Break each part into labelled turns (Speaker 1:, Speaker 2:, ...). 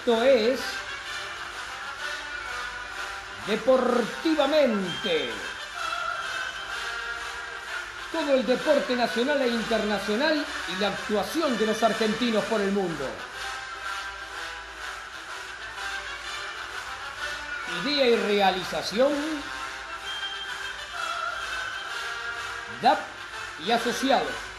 Speaker 1: Esto es Deportivamente. Todo el deporte nacional e internacional y la actuación de los argentinos por el mundo. Idea y realización. DAP y asociados.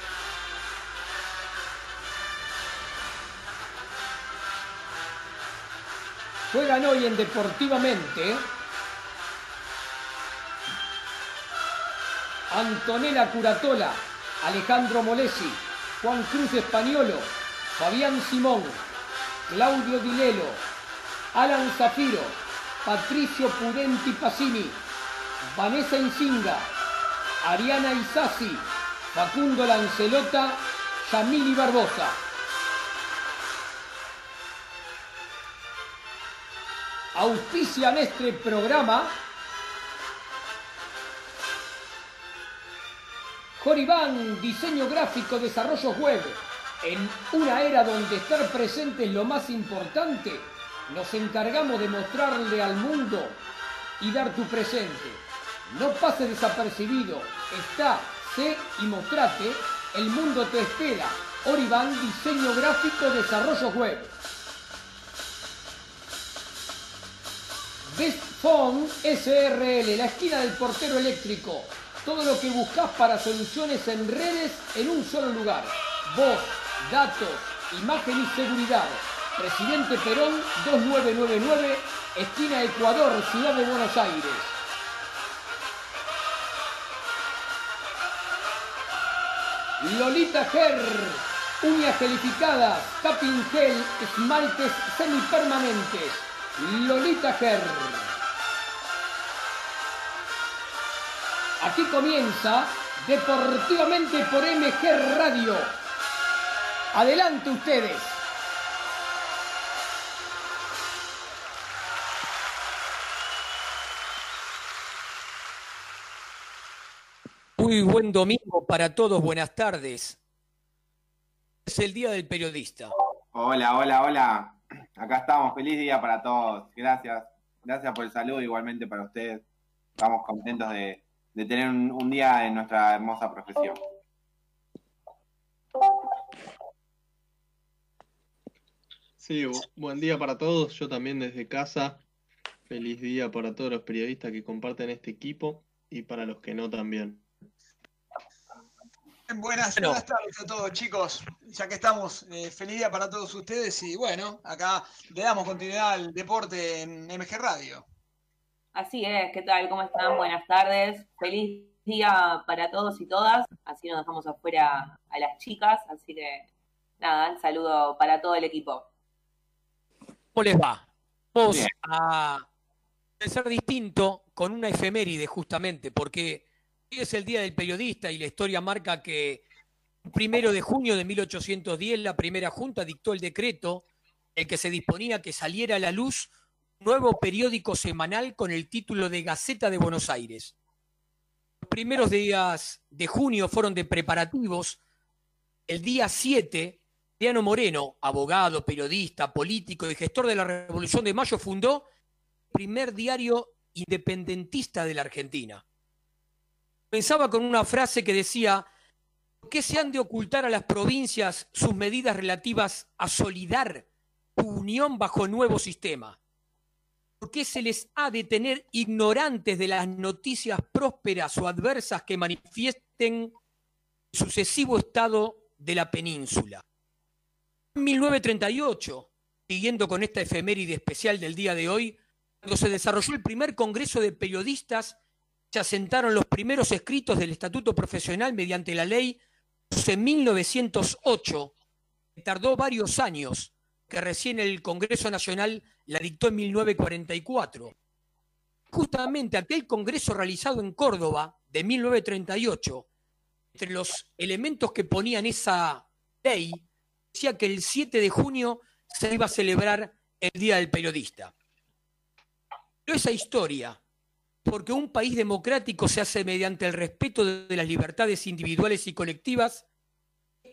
Speaker 1: Juegan hoy en Deportivamente Antonella Curatola, Alejandro Molesi, Juan Cruz Españolo, Fabián Simón, Claudio Dilelo, Alan Zafiro, Patricio Pudenti Pasini, Vanessa Insinga, Ariana Isasi, Facundo Lancelota, Yamili Barbosa. Auspician este programa Joribán, diseño gráfico, desarrollo web. En una era donde estar presente es lo más importante, nos encargamos de mostrarle al mundo y dar tu presente. No pase desapercibido, está, sé y mostrate, el mundo te espera. Oribán, diseño gráfico, desarrollo web. Best Phone SRL, la esquina del portero eléctrico. Todo lo que buscas para soluciones en redes en un solo lugar. Voz, datos, imagen y seguridad. Presidente Perón 2999, esquina Ecuador, Ciudad de Buenos Aires. Lolita Ger, uñas gelificadas, tapping gel, esmaltes semipermanentes. Lolita Ger. Aquí comienza Deportivamente por MG Radio. Adelante ustedes. Muy buen domingo para todos, buenas tardes. Es el Día del Periodista.
Speaker 2: Hola, hola, hola. Acá estamos, feliz día para todos. Gracias. Gracias por el saludo, igualmente para ustedes. Estamos contentos de, tener un, día en nuestra hermosa profesión.
Speaker 3: Sí, buen día para todos. Yo también desde casa. Feliz día para todos los periodistas que comparten este equipo y para los que no también.
Speaker 4: Buenas, buenas tardes a todos, chicos. Ya que estamos, eh, feliz día para todos ustedes y bueno, acá le damos continuidad al deporte en MG Radio.
Speaker 5: Así es, ¿qué tal? ¿Cómo están? Buenas tardes. Feliz día para todos y todas. Así nos dejamos afuera a las chicas. Así que nada, un saludo para todo el equipo.
Speaker 1: ¿Cómo les va? Vamos a ser distinto con una efeméride justamente, porque es el Día del Periodista y la historia marca que primero de junio de 1810 la primera junta dictó el decreto el que se disponía que saliera a la luz nuevo periódico semanal con el título de Gaceta de Buenos Aires. Los primeros días de junio fueron de preparativos. El día 7, Diano Moreno, abogado, periodista, político y gestor de la Revolución de Mayo, fundó el primer diario independentista de la Argentina. Pensaba con una frase que decía, ¿por qué se han de ocultar a las provincias sus medidas relativas a solidar su unión bajo nuevo sistema? ¿Por qué se les ha de tener ignorantes de las noticias prósperas o adversas que manifiesten el sucesivo estado de la península? En 1938, siguiendo con esta efeméride especial del día de hoy, cuando se desarrolló el primer Congreso de Periodistas, se asentaron los primeros escritos del Estatuto Profesional mediante la ley en 1908, que tardó varios años que recién el Congreso Nacional la dictó en 1944. Justamente aquel Congreso realizado en Córdoba de 1938, entre los elementos que ponían esa ley, decía que el 7 de junio se iba a celebrar el Día del Periodista. Pero esa historia, porque un país democrático se hace mediante el respeto de las libertades individuales y colectivas,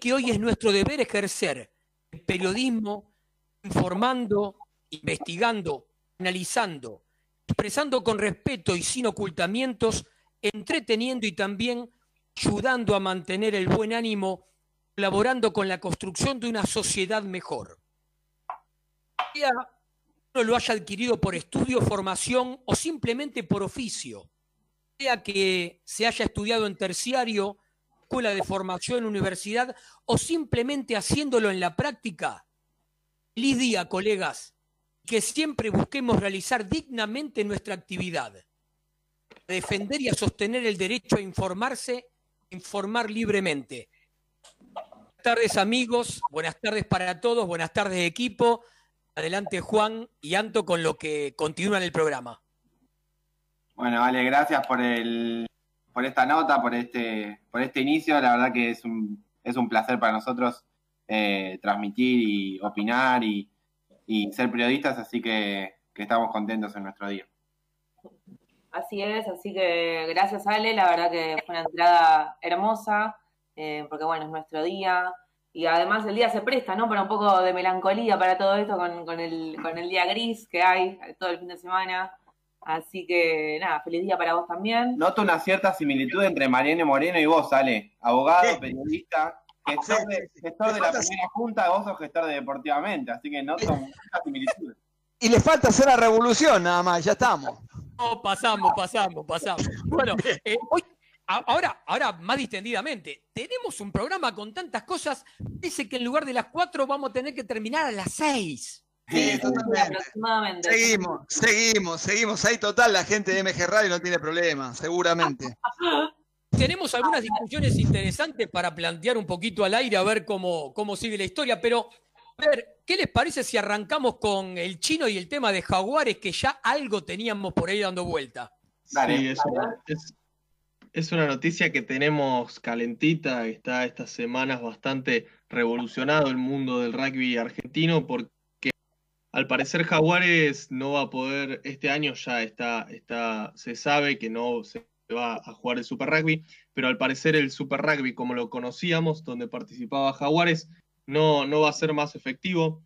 Speaker 1: que hoy es nuestro deber ejercer el periodismo informando, investigando, analizando, expresando con respeto y sin ocultamientos, entreteniendo y también ayudando a mantener el buen ánimo, colaborando con la construcción de una sociedad mejor. Lo haya adquirido por estudio, formación o simplemente por oficio, sea que se haya estudiado en terciario, escuela de formación, universidad o simplemente haciéndolo en la práctica. Feliz día, colegas que siempre busquemos realizar dignamente nuestra actividad, defender y a sostener el derecho a informarse, informar libremente. Buenas tardes amigos, buenas tardes para todos, buenas tardes equipo. Adelante Juan y Anto con lo que continúa en el programa.
Speaker 2: Bueno, vale, gracias por el por esta nota, por este, por este inicio. La verdad que es un, es un placer para nosotros eh, transmitir y opinar y, y ser periodistas, así que, estamos contentos en nuestro día.
Speaker 5: Así es, así que gracias Ale, la verdad que fue una entrada hermosa, eh, porque bueno, es nuestro día, y además el día se presta, ¿no? Para un poco de melancolía para todo esto con, el, con el día gris que hay todo el fin de semana. Así que nada, feliz día para vos también.
Speaker 2: Noto una cierta similitud entre Mariano Moreno y vos, Ale, abogado, periodista, gestor, de, gestor de la primera junta, vos sos gestor de Deportivamente, así que no son muchas similitudes.
Speaker 4: Y le falta hacer la revolución nada más, ya estamos.
Speaker 1: No, pasamos, pasamos, pasamos. Bueno, eh, hoy, ahora, ahora más distendidamente, tenemos un programa con tantas cosas, dice que en lugar de las cuatro vamos a tener que terminar a las seis.
Speaker 4: Sí, totalmente. Seguimos, seguimos, seguimos. Ahí total, la gente de MG Radio no tiene problema, seguramente.
Speaker 1: tenemos algunas discusiones interesantes para plantear un poquito al aire a ver cómo, cómo sigue la historia, pero a ver, ¿qué les parece si arrancamos con el chino y el tema de Jaguares que ya algo teníamos por ahí dando vuelta?
Speaker 3: Sí, es una, noticia que tenemos calentita, está estas semanas bastante revolucionado el mundo del rugby argentino porque al parecer Jaguares no va a poder, este año ya está, está se sabe que no se va a jugar el Super Rugby, pero al parecer el Super Rugby como lo conocíamos, donde participaba Jaguares, no, no va a ser más efectivo.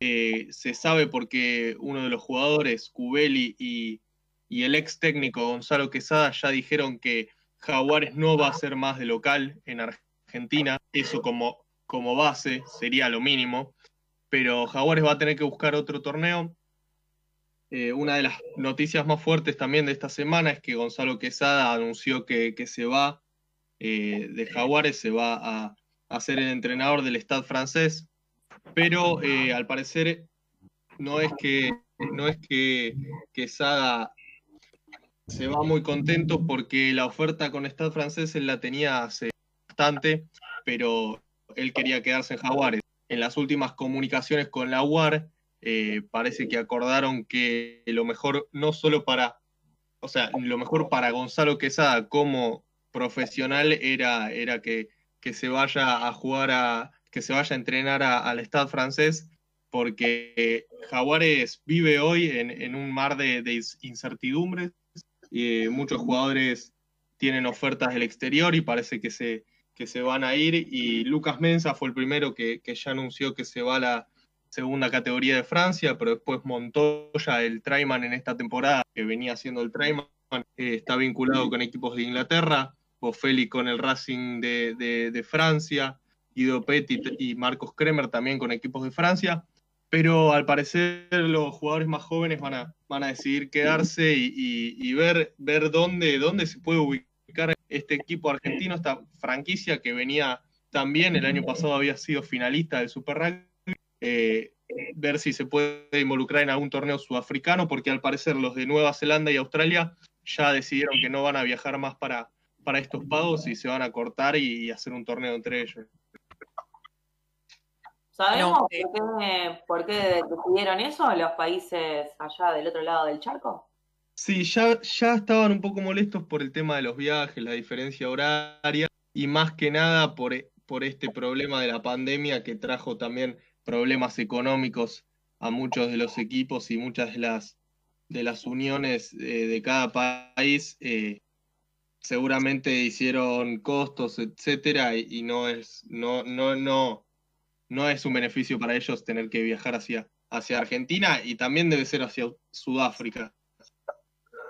Speaker 3: Eh, se sabe porque uno de los jugadores, Cubeli y, el ex técnico Gonzalo Quesada ya dijeron que Jaguares no va a ser más de local en Argentina, eso como, como base sería lo mínimo, pero Jaguares va a tener que buscar otro torneo. Eh, una de las noticias más fuertes también de esta semana es que Gonzalo Quesada anunció que, se va eh, de Jaguares, se va a, ser el entrenador del Stade francés, pero eh, al parecer no es que no es que Quesada se va muy contento porque la oferta con Stade francés él la tenía hace bastante, pero él quería quedarse en Jaguares. En las últimas comunicaciones con la UAR, eh, parece que acordaron que lo mejor, no solo para, o sea, lo mejor para Gonzalo Quesada como profesional era, era que, que se vaya a jugar a, que se vaya a entrenar al Estado francés, porque Jaguares vive hoy en, un mar de, incertidumbres. Y muchos jugadores tienen ofertas del exterior y parece que se, que se van a ir. Y Lucas Mensa fue el primero que, que ya anunció que se va a la, segunda categoría de Francia, pero después Montoya, el Traiman en esta temporada, que venía haciendo el Traiman, eh, está vinculado con equipos de Inglaterra, Bofelli con el Racing de, Francia, Guido Petit y Marcos Kremer también con equipos de Francia, pero al parecer los jugadores más jóvenes van a, van a decidir quedarse y, ver, ver dónde, dónde se puede ubicar este equipo argentino, esta franquicia que venía también, el año pasado había sido finalista del Super Rugby, eh, ver si se puede involucrar en algún torneo sudafricano, porque al parecer los de Nueva Zelanda y Australia ya decidieron que no van a viajar más para, para estos pagos y se van a cortar y, hacer un torneo entre ellos.
Speaker 5: ¿Sabemos por, qué, decidieron eso los países allá del otro lado del charco?
Speaker 3: Sí, ya, ya estaban un poco molestos por el tema de los viajes, la diferencia horaria y más que nada por, por este problema de la pandemia que trajo también problemas económicos a muchos de los equipos y muchas de las, de las uniones eh, de cada país. Eh, seguramente hicieron costos, etcétera, y, no es, no, no, no, no es un beneficio para ellos tener que viajar hacia, hacia Argentina y también debe ser hacia Sudáfrica.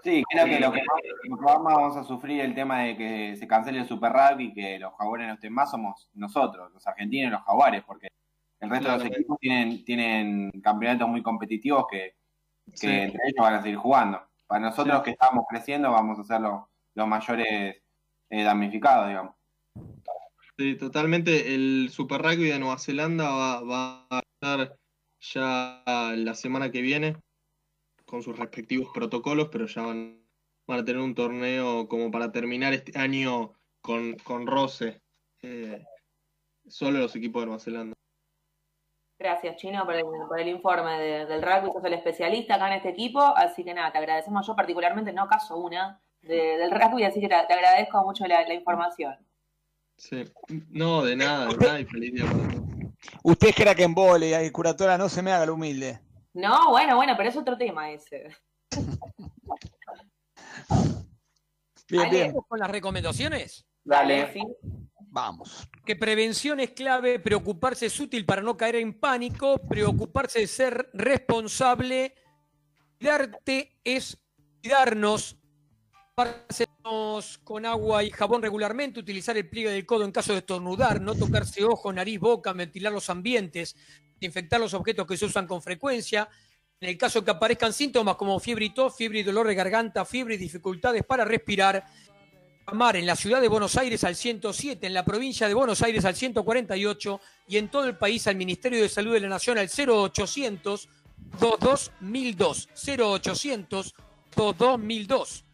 Speaker 2: Sí, creo que lo que, más vamos a sufrir el tema de que se cancele el Super Rugby y que los jaguares no estén más somos nosotros, los argentinos y los jaguares, porque el resto de los equipos tienen, tienen campeonatos muy competitivos que, entre ellos van a seguir jugando. Para nosotros que estamos creciendo vamos a ser los, mayores eh, damnificados, digamos.
Speaker 3: Sí, totalmente. El Super Rugby de Nueva Zelanda va, va a estar ya la semana que viene con sus respectivos protocolos, pero ya van, a tener un torneo como para terminar este año con, con roce. Eh, solo los equipos de Nueva Zelanda.
Speaker 5: Gracias, Chino, por el, informe del rugby. Sos el especialista acá en este equipo, así que nada, te agradecemos. Yo particularmente no caso una del rugby, así que te, agradezco mucho la, información.
Speaker 3: Sí, no, de nada, de nada y feliz día
Speaker 6: Usted es crack en vole y curatora, no se me haga lo humilde.
Speaker 5: No, bueno, bueno, pero es otro tema ese.
Speaker 1: bien, bien. con las recomendaciones?
Speaker 5: Dale.
Speaker 6: Vamos.
Speaker 1: Que prevención es clave, preocuparse es útil para no caer en pánico, preocuparse es ser responsable, cuidarte es cuidarnos, Pararnos con agua y jabón regularmente, utilizar el pliegue del codo en caso de estornudar, no tocarse ojo, nariz, boca, ventilar los ambientes, infectar los objetos que se usan con frecuencia. En el caso que aparezcan síntomas como fiebre y tos, fiebre y dolor de garganta, fiebre y dificultades para respirar, llamar en la ciudad de Buenos Aires al 107, en la provincia de Buenos Aires al 148 y en todo el país al Ministerio de Salud de la Nación al 0800 22002 0800 22002 Al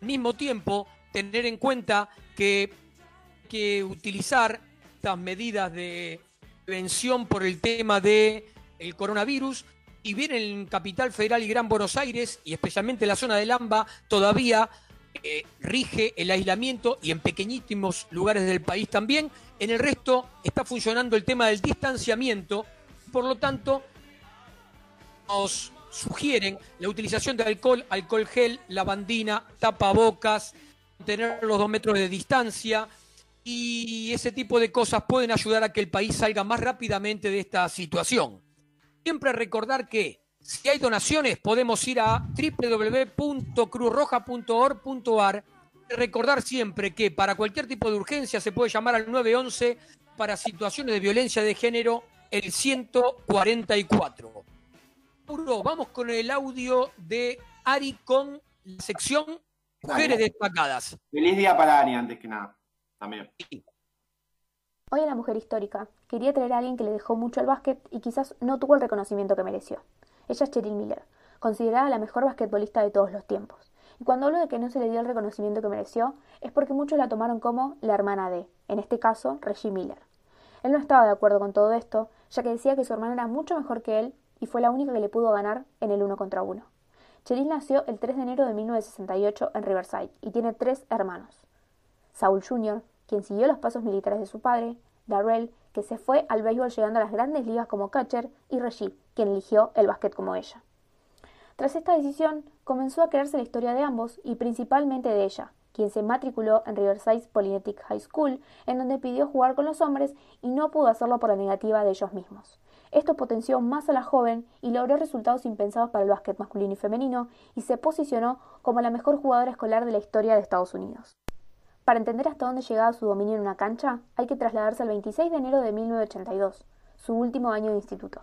Speaker 1: mismo tiempo, tener en cuenta que que utilizar estas medidas de prevención por el tema del el coronavirus y bien en Capital Federal y Gran Buenos Aires y especialmente en la zona del AMBA todavía eh, rige el aislamiento y en pequeñísimos lugares del país también. En el resto está funcionando el tema del distanciamiento, por lo tanto nos sugieren la utilización de alcohol, alcohol gel, lavandina, tapabocas, tener los dos metros de distancia, y ese tipo de cosas pueden ayudar a que el país salga más rápidamente de esta situación. Siempre recordar que si hay donaciones podemos ir a www.cruzroja.org.ar. Recordar siempre que para cualquier tipo de urgencia se puede llamar al 911 para situaciones de violencia de género el 144. Vamos con el audio de Ari con la sección Mujeres Destacadas.
Speaker 2: Feliz día para Ari, antes que nada. También.
Speaker 7: Hoy en La Mujer Histórica quería traer a alguien que le dejó mucho al básquet y quizás no tuvo el reconocimiento que mereció. Ella es Cheryl Miller, considerada la mejor basquetbolista de todos los tiempos. Y cuando hablo de que no se le dio el reconocimiento que mereció, es porque muchos la tomaron como la hermana de, en este caso, Reggie Miller. Él no estaba de acuerdo con todo esto, ya que decía que su hermana era mucho mejor que él y fue la única que le pudo ganar en el uno contra uno. Cheryl nació el 3 de enero de 1968 en Riverside y tiene tres hermanos. Saul Jr., quien siguió los pasos militares de su padre, Darrell, que se fue al béisbol llegando a las grandes ligas como catcher, y Reggie, quien eligió el básquet como ella. Tras esta decisión, comenzó a crearse la historia de ambos y principalmente de ella, quien se matriculó en Riverside Polynetic High School, en donde pidió jugar con los hombres y no pudo hacerlo por la negativa de ellos mismos. Esto potenció más a la joven y logró resultados impensados para el básquet masculino y femenino y se posicionó como la mejor jugadora escolar de la historia de Estados Unidos. Para entender hasta dónde llegaba su dominio en una cancha, hay que trasladarse al 26 de enero de 1982, su último año de instituto.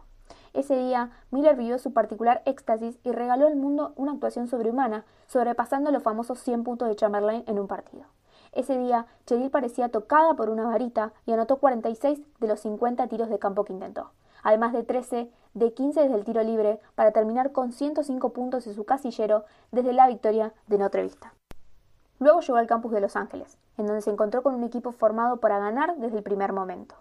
Speaker 7: Ese día, Miller vivió su particular éxtasis y regaló al mundo una actuación sobrehumana, sobrepasando los famosos 100 puntos de Chamberlain en un partido. Ese día, Cheryl parecía tocada por una varita y anotó 46 de los 50 tiros de campo que intentó, además de 13 de 15 desde el tiro libre, para terminar con 105 puntos en su casillero desde la victoria de Notre Vista. Luego llegó al campus de Los Ángeles, en donde se encontró con un equipo formado para ganar desde el primer momento.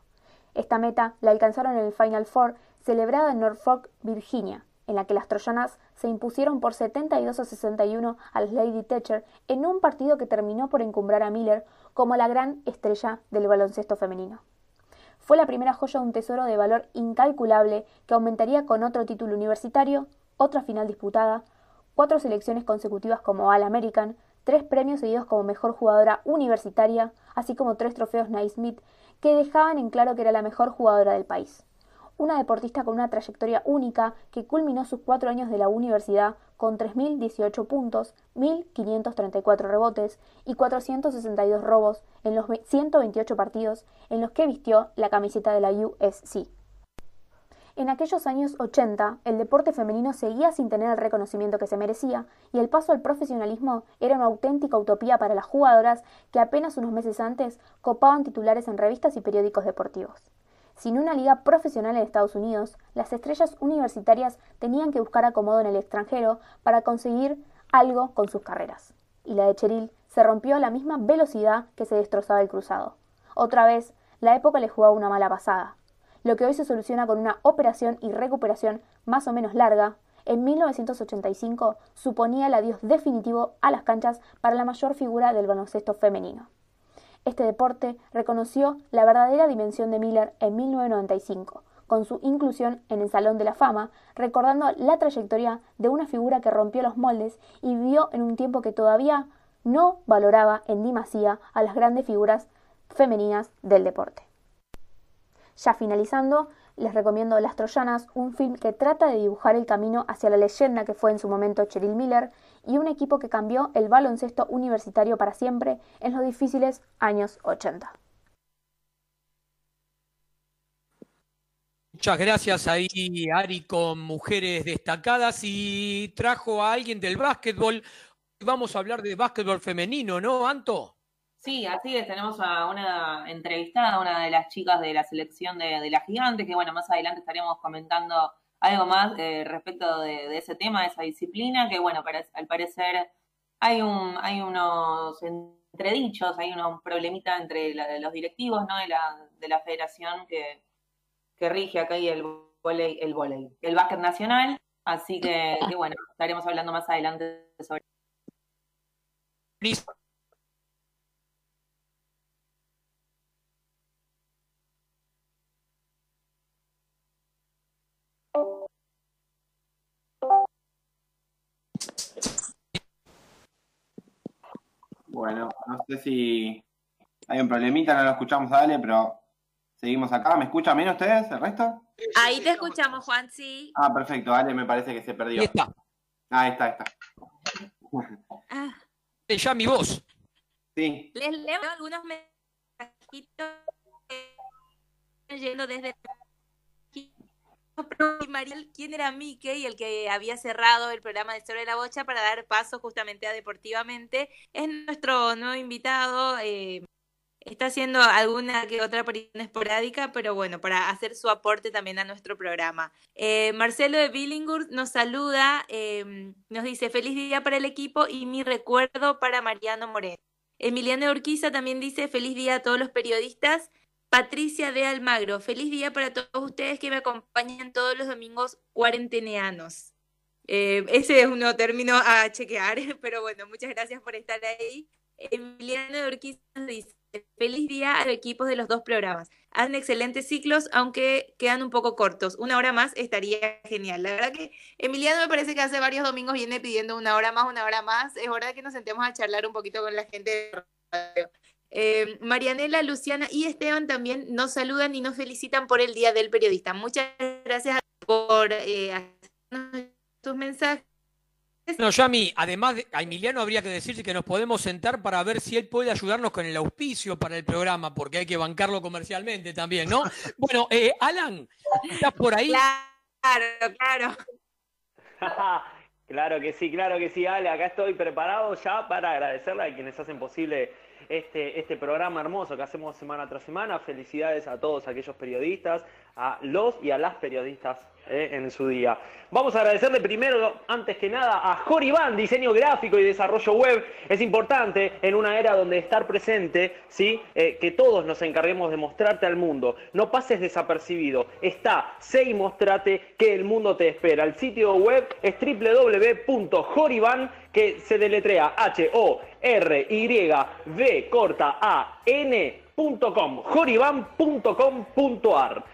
Speaker 7: Esta meta la alcanzaron en el Final Four celebrada en Norfolk, Virginia, en la que las troyanas se impusieron por 72 a 61 a las Lady Thatcher en un partido que terminó por encumbrar a Miller como la gran estrella del baloncesto femenino. Fue la primera joya de un tesoro de valor incalculable que aumentaría con otro título universitario, otra final disputada, cuatro selecciones consecutivas como All American, tres premios seguidos como mejor jugadora universitaria, así como tres trofeos Naismith que dejaban en claro que era la mejor jugadora del país. una deportista con una trayectoria única que culminó sus cuatro años de la universidad con 3.018 puntos, 1.534 rebotes y 462 robos en los 128 partidos en los que vistió la camiseta de la USC. En aquellos años 80, el deporte femenino seguía sin tener el reconocimiento que se merecía y el paso al profesionalismo era una auténtica utopía para las jugadoras que apenas unos meses antes copaban titulares en revistas y periódicos deportivos. Sin una liga profesional en Estados Unidos, las estrellas universitarias tenían que buscar acomodo en el extranjero para conseguir algo con sus carreras. Y la de Cheryl se rompió a la misma velocidad que se destrozaba el cruzado. Otra vez, la época le jugaba una mala pasada. Lo que hoy se soluciona con una operación y recuperación más o menos larga, en 1985 suponía el adiós definitivo a las canchas para la mayor figura del baloncesto femenino. Este deporte reconoció la verdadera dimensión de Miller en 1995, con su inclusión en el Salón de la Fama, recordando la trayectoria de una figura que rompió los moldes y vivió en un tiempo que todavía no valoraba en demasía a las grandes figuras femeninas del deporte. Ya finalizando, les recomiendo Las Troyanas, un film que trata de dibujar el camino hacia la leyenda que fue en su momento Cheryl Miller y un equipo que cambió el baloncesto universitario para siempre en los difíciles años 80.
Speaker 1: Muchas gracias ahí, Ari, con mujeres destacadas y trajo a alguien del básquetbol. Vamos a hablar de básquetbol femenino, ¿no, Anto?
Speaker 5: Sí, así es. Tenemos a una entrevistada, una de las chicas de la selección de, de la gigante, que bueno, más adelante estaremos comentando algo más eh, respecto de, ese tema, de esa disciplina, que bueno, al parecer hay un, hay unos entredichos, hay un problemita entre los directivos ¿no? de, la, de la federación que, que rige acá y el volei, el volei, el básquet nacional, así que, bueno, estaremos hablando más adelante sobre
Speaker 2: Bueno, no sé si hay un problemita, no lo escuchamos a Ale, pero seguimos acá. ¿Me escuchan bien ustedes, el resto?
Speaker 8: Ahí te escuchamos, Juan, sí.
Speaker 2: Ah, perfecto, Ale me parece que se perdió. Ahí está. Ahí está, ahí está.
Speaker 1: Ah. Ya mi voz.
Speaker 8: Sí. Les leo algunos mensajitos yendo desde Mariel, quién era Mickey, el que había cerrado el programa de Sobre la Bocha para dar paso justamente a Deportivamente. Es nuestro nuevo invitado. Eh, está haciendo alguna que otra aparición esporádica, pero bueno, para hacer su aporte también a nuestro programa. Eh, Marcelo de Billinghurst nos saluda, em, nos dice feliz día para el equipo y mi recuerdo para Mariano Moreno. Emiliano Urquiza también dice feliz día a todos los periodistas Patricia de Almagro, feliz día para todos ustedes que me acompañan todos los domingos cuarenteneanos. Eh, ese es un nuevo término a chequear, pero bueno, muchas gracias por estar ahí. Emiliano de Urquiza dice, feliz día a los equipos de los dos programas. Hacen excelentes ciclos, aunque quedan un poco cortos. Una hora más estaría genial. La verdad que Emiliano me parece que hace varios domingos viene pidiendo una hora más, una hora más. Es hora de que nos sentemos a charlar un poquito con la gente de radio. Eh, Marianela, Luciana y Esteban también nos saludan y nos felicitan por el Día del Periodista. Muchas gracias por eh, tus mensajes.
Speaker 1: No, Yami, además a Emiliano habría que decirle que nos podemos sentar para ver si él puede ayudarnos con el auspicio para el programa, porque hay que bancarlo comercialmente también, ¿no? bueno, eh, Alan, ¿estás por ahí?
Speaker 8: Claro, claro.
Speaker 9: claro que sí, claro que sí, Ale, acá estoy preparado ya para agradecerle a quienes hacen posible este, este programa hermoso que hacemos semana tras semana. Felicidades a todos aquellos periodistas, a los y a las periodistas eh, en su día. Vamos a agradecerle primero, antes que nada, a Joribán, diseño gráfico y desarrollo web. Es importante en una era donde estar presente, ¿sí? Eh, que todos nos encarguemos de mostrarte al mundo. No pases desapercibido. Está, sé y mostrate que el mundo te espera. El sitio web es www.joriban, que se deletrea H-O-R-Y-B corta A-N.com. joriban.com.ar.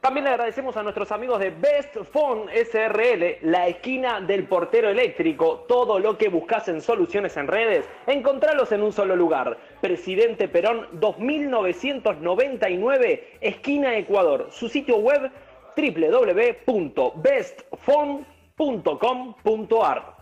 Speaker 9: También le agradecemos a nuestros amigos de Best Phone SRL, la esquina del portero eléctrico. Todo lo que buscas en soluciones en redes, encontralos en un solo lugar. Presidente Perón 2999, esquina Ecuador. Su sitio web www.bestfont.com.ar.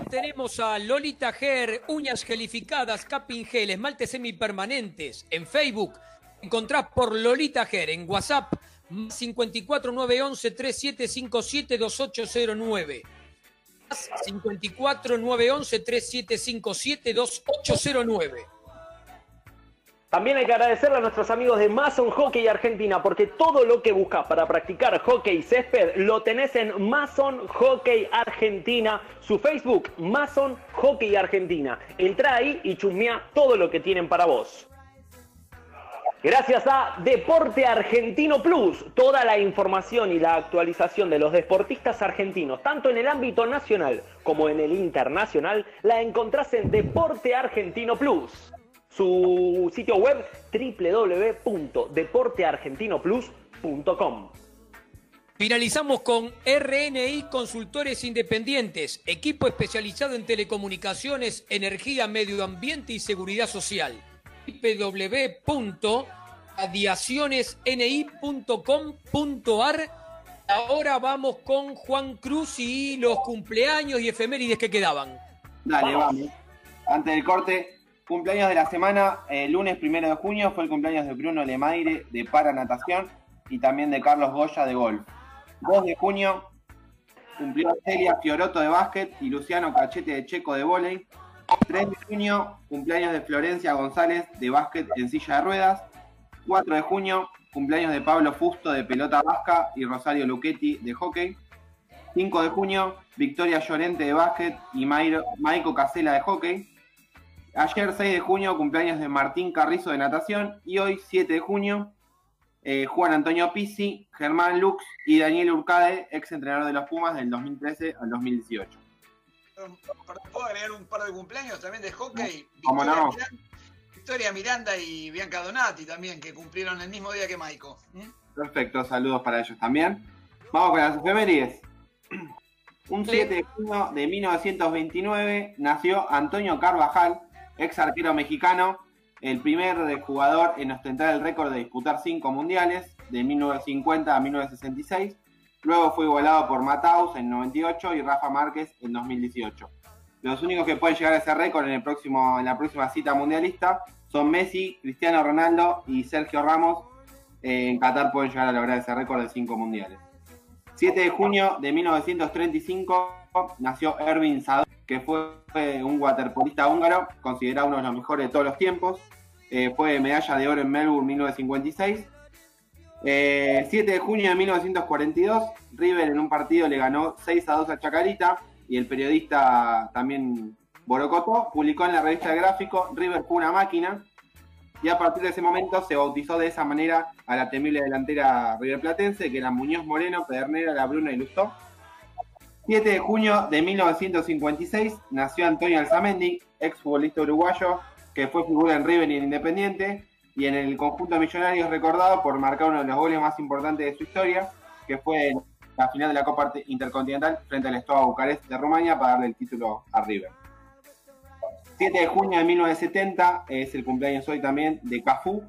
Speaker 1: Tenemos a Lolita Ger, uñas gelificadas, capping gel, esmaltes semipermanentes. En Facebook encontrás por Lolita Ger, en WhatsApp 54911 3757 2809. 54911 3757 2809.
Speaker 9: También hay que agradecerle a nuestros amigos de Mason Hockey Argentina, porque todo lo que buscas para practicar hockey césped lo tenés en Mason Hockey Argentina, su Facebook, Mason Hockey Argentina. Entra ahí y chusmea todo lo que tienen para vos. Gracias a Deporte Argentino Plus, toda la información y la actualización de los deportistas argentinos, tanto en el ámbito nacional como en el internacional, la encontrás en Deporte Argentino Plus. Su sitio web www.deporteargentinoplus.com.
Speaker 1: Finalizamos con RNI Consultores Independientes, equipo especializado en telecomunicaciones, energía, medio ambiente y seguridad social. www.adiacionesni.com.ar Ahora vamos con Juan Cruz y los cumpleaños y efemérides que quedaban.
Speaker 2: Dale, vamos. Antes del corte, cumpleaños de la semana, el lunes primero de junio fue el cumpleaños de Bruno Lemaire de para natación y también de Carlos Goya de golf. 2 de junio cumplió Celia Fioroto de básquet y Luciano Cachete de Checo de vóley. 3 de junio, cumpleaños de Florencia González de básquet en silla de ruedas. 4 de junio, cumpleaños de Pablo Fusto de pelota vasca y Rosario Luchetti de hockey. 5 de junio, Victoria Llorente de básquet y Maico Casela de hockey. Ayer 6 de junio, cumpleaños de Martín Carrizo de natación. Y hoy 7 de junio, eh, Juan Antonio Pizzi, Germán Lux y Daniel Urcade, ex entrenador de los Pumas del 2013 al 2018.
Speaker 4: ¿Puedo agregar un par de cumpleaños también de hockey?
Speaker 2: ¿Cómo
Speaker 4: Victoria
Speaker 2: no?
Speaker 4: Miranda, Victoria Miranda y Bianca Donati también, que cumplieron el mismo día que Maico. ¿Mm?
Speaker 2: Perfecto, saludos para ellos también. Vamos con las efemérides. Un 7 de junio de 1929 nació Antonio Carvajal, ex arquero mexicano, el primer jugador en ostentar el récord de disputar cinco mundiales, de 1950 a 1966. Luego fue igualado por Mataus en 98 y Rafa Márquez en 2018. Los únicos que pueden llegar a ese récord en, el próximo, en la próxima cita mundialista son Messi, Cristiano Ronaldo y Sergio Ramos. Eh, en Qatar pueden llegar a lograr ese récord de cinco mundiales. 7 de junio de 1935 nació Ervin Sador, que fue un waterpolista húngaro, considerado uno de los mejores de todos los tiempos. Eh, fue medalla de oro en Melbourne 1956. Eh, 7 de junio de 1942, River en un partido le ganó 6 a 2 a Chacarita y el periodista también Borocoto publicó en la revista de gráfico River fue una máquina y a partir de ese momento se bautizó de esa manera a la temible delantera riverplatense que era Muñoz Moreno, Pedernera, La Bruna y Lustó. 7 de junio de 1956 nació Antonio Alzamendi, ex futbolista uruguayo que fue figura en River y en Independiente y en el conjunto millonario es recordado por marcar uno de los goles más importantes de su historia, que fue la final de la Copa Intercontinental frente al Steaua Bucarest de Rumania para darle el título a River. 7 de junio de 1970 es el cumpleaños hoy también de Cafú,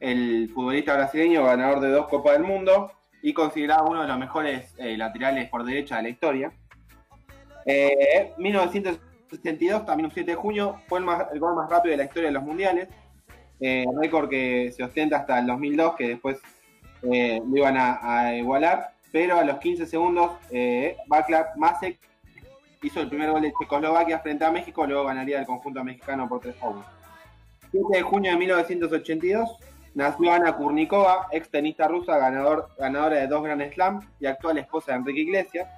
Speaker 2: el futbolista brasileño ganador de dos Copas del Mundo y considerado uno de los mejores eh, laterales por derecha de la historia. Eh, 1972, también un 7 de junio, fue el, gol más rápido de la historia de los mundiales. Eh, récord que se ostenta hasta el 2002, que después eh, lo iban a, igualar. Pero a los 15 segundos, Václav Masek hizo el primer gol de Checoslovaquia frente a México, luego ganaría el conjunto mexicano por 3 a 1. 7 de junio de 1982 nació Ana Kurnikova, ex tenista rusa, ganador, ganadora de dos Grand Slam y actual esposa de Enrique Iglesias.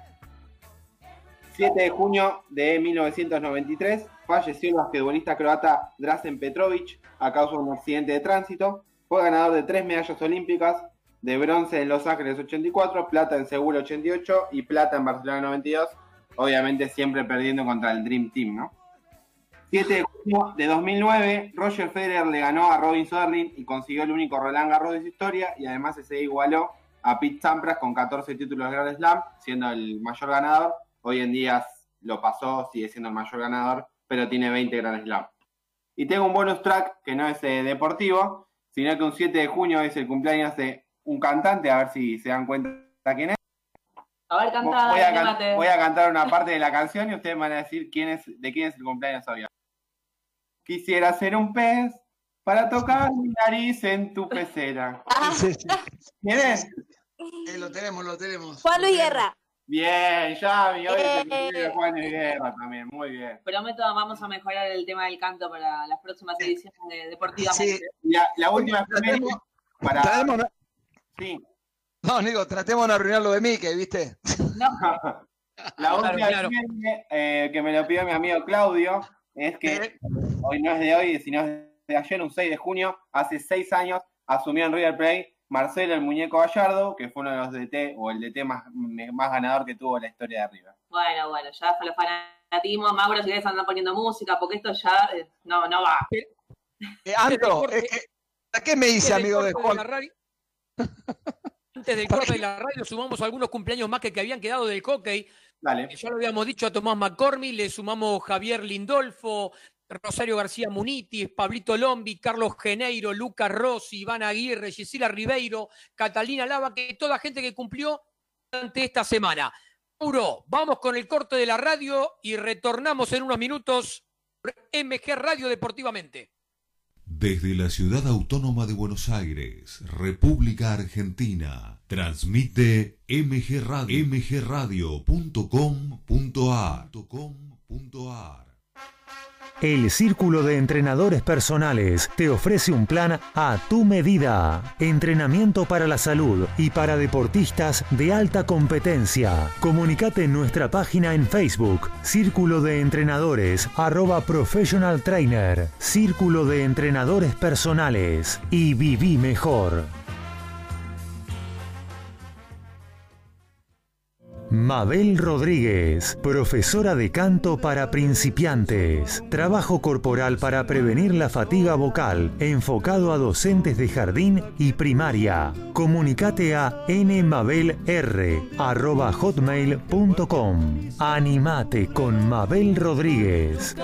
Speaker 2: 7 de junio de 1993 falleció el basquetbolista croata Drazen Petrovic a causa de un accidente de tránsito. Fue ganador de tres medallas olímpicas, de bronce en Los Ángeles 84, plata en Seúl 88 y plata en Barcelona 92. Obviamente siempre perdiendo contra el Dream Team, ¿no? 7 de junio de 2009, Roger Federer le ganó a Robin Soderling y consiguió el único Roland Garros de su historia y además se igualó a Pete Sampras con 14 títulos de Grand Slam, siendo el mayor ganador. Hoy en día lo pasó, sigue siendo el mayor ganador, pero tiene 20 Grand Slam. Y tengo un bonus track que no es eh, deportivo, sino que un 7 de junio es el cumpleaños de un cantante, a ver si se dan cuenta quién es.
Speaker 5: A ver, canta,
Speaker 2: voy, a can-
Speaker 5: anímate.
Speaker 2: voy a cantar una parte de la canción y ustedes van a decir quién es, de quién es el cumpleaños hoy. Quisiera ser un pez para tocar mi nariz en tu pecera.
Speaker 6: Sí, sí.
Speaker 2: ¿Quién es?
Speaker 4: Eh, lo tenemos, lo tenemos.
Speaker 8: Juan Luis Guerra.
Speaker 2: Bien, Yami, hoy es el
Speaker 8: Eh.
Speaker 2: Juan de Guerra también, muy bien.
Speaker 5: Prometo, vamos a mejorar el tema del canto para las próximas ediciones de Deportivamente.
Speaker 4: Sí.
Speaker 2: La, la última
Speaker 4: Tratemos-
Speaker 2: para. Sí.
Speaker 6: No, Nico, tratemos de arruinar lo de Mickey, ¿viste?
Speaker 5: No,
Speaker 2: La última
Speaker 1: claro.
Speaker 2: eh, que me lo pidió mi amigo Claudio es que hoy no es de hoy, sino es de ayer, un 6 de junio, hace seis años, asumió en River Plate Marcelo el Muñeco Gallardo, que fue uno de los DT, o el DT más, más ganador que tuvo la historia de River.
Speaker 5: bueno, bueno, ya fue los fanatismos. Mauro, si querés andar poniendo música, porque esto ya eh, no, no va.
Speaker 6: Eh, que, ¿a qué me dice, amigo de Juan?
Speaker 1: Antes del corte de la radio sumamos algunos cumpleaños más que, que habían quedado del hockey.
Speaker 2: Dale.
Speaker 1: Ya lo habíamos dicho a Tomás McCormick, le sumamos Javier Lindolfo, Rosario García Munitis, Pablito Lombi, Carlos Geneiro, Lucas Rossi, Iván Aguirre, Gisela Ribeiro, Catalina Lava, que toda gente que cumplió durante esta semana. Mauro, vamos con el corte de la radio y retornamos en unos minutos MG Radio Deportivamente.
Speaker 10: Desde la ciudad autónoma de Buenos Aires, República Argentina, transmite MG Radio, mgradio.com.ar.
Speaker 11: El Círculo de Entrenadores Personales te ofrece un plan a tu medida. Entrenamiento para la salud y para deportistas de alta competencia. Comunicate en nuestra página en Facebook, Círculo de Entrenadores, arroba Professional Trainer, Círculo de Entrenadores Personales y viví mejor. Mabel Rodríguez, profesora de canto para principiantes. Trabajo corporal para prevenir la fatiga vocal, enfocado a docentes de jardín y primaria. Comunicate a nmabelr@hotmail.com. Animate con Mabel Rodríguez.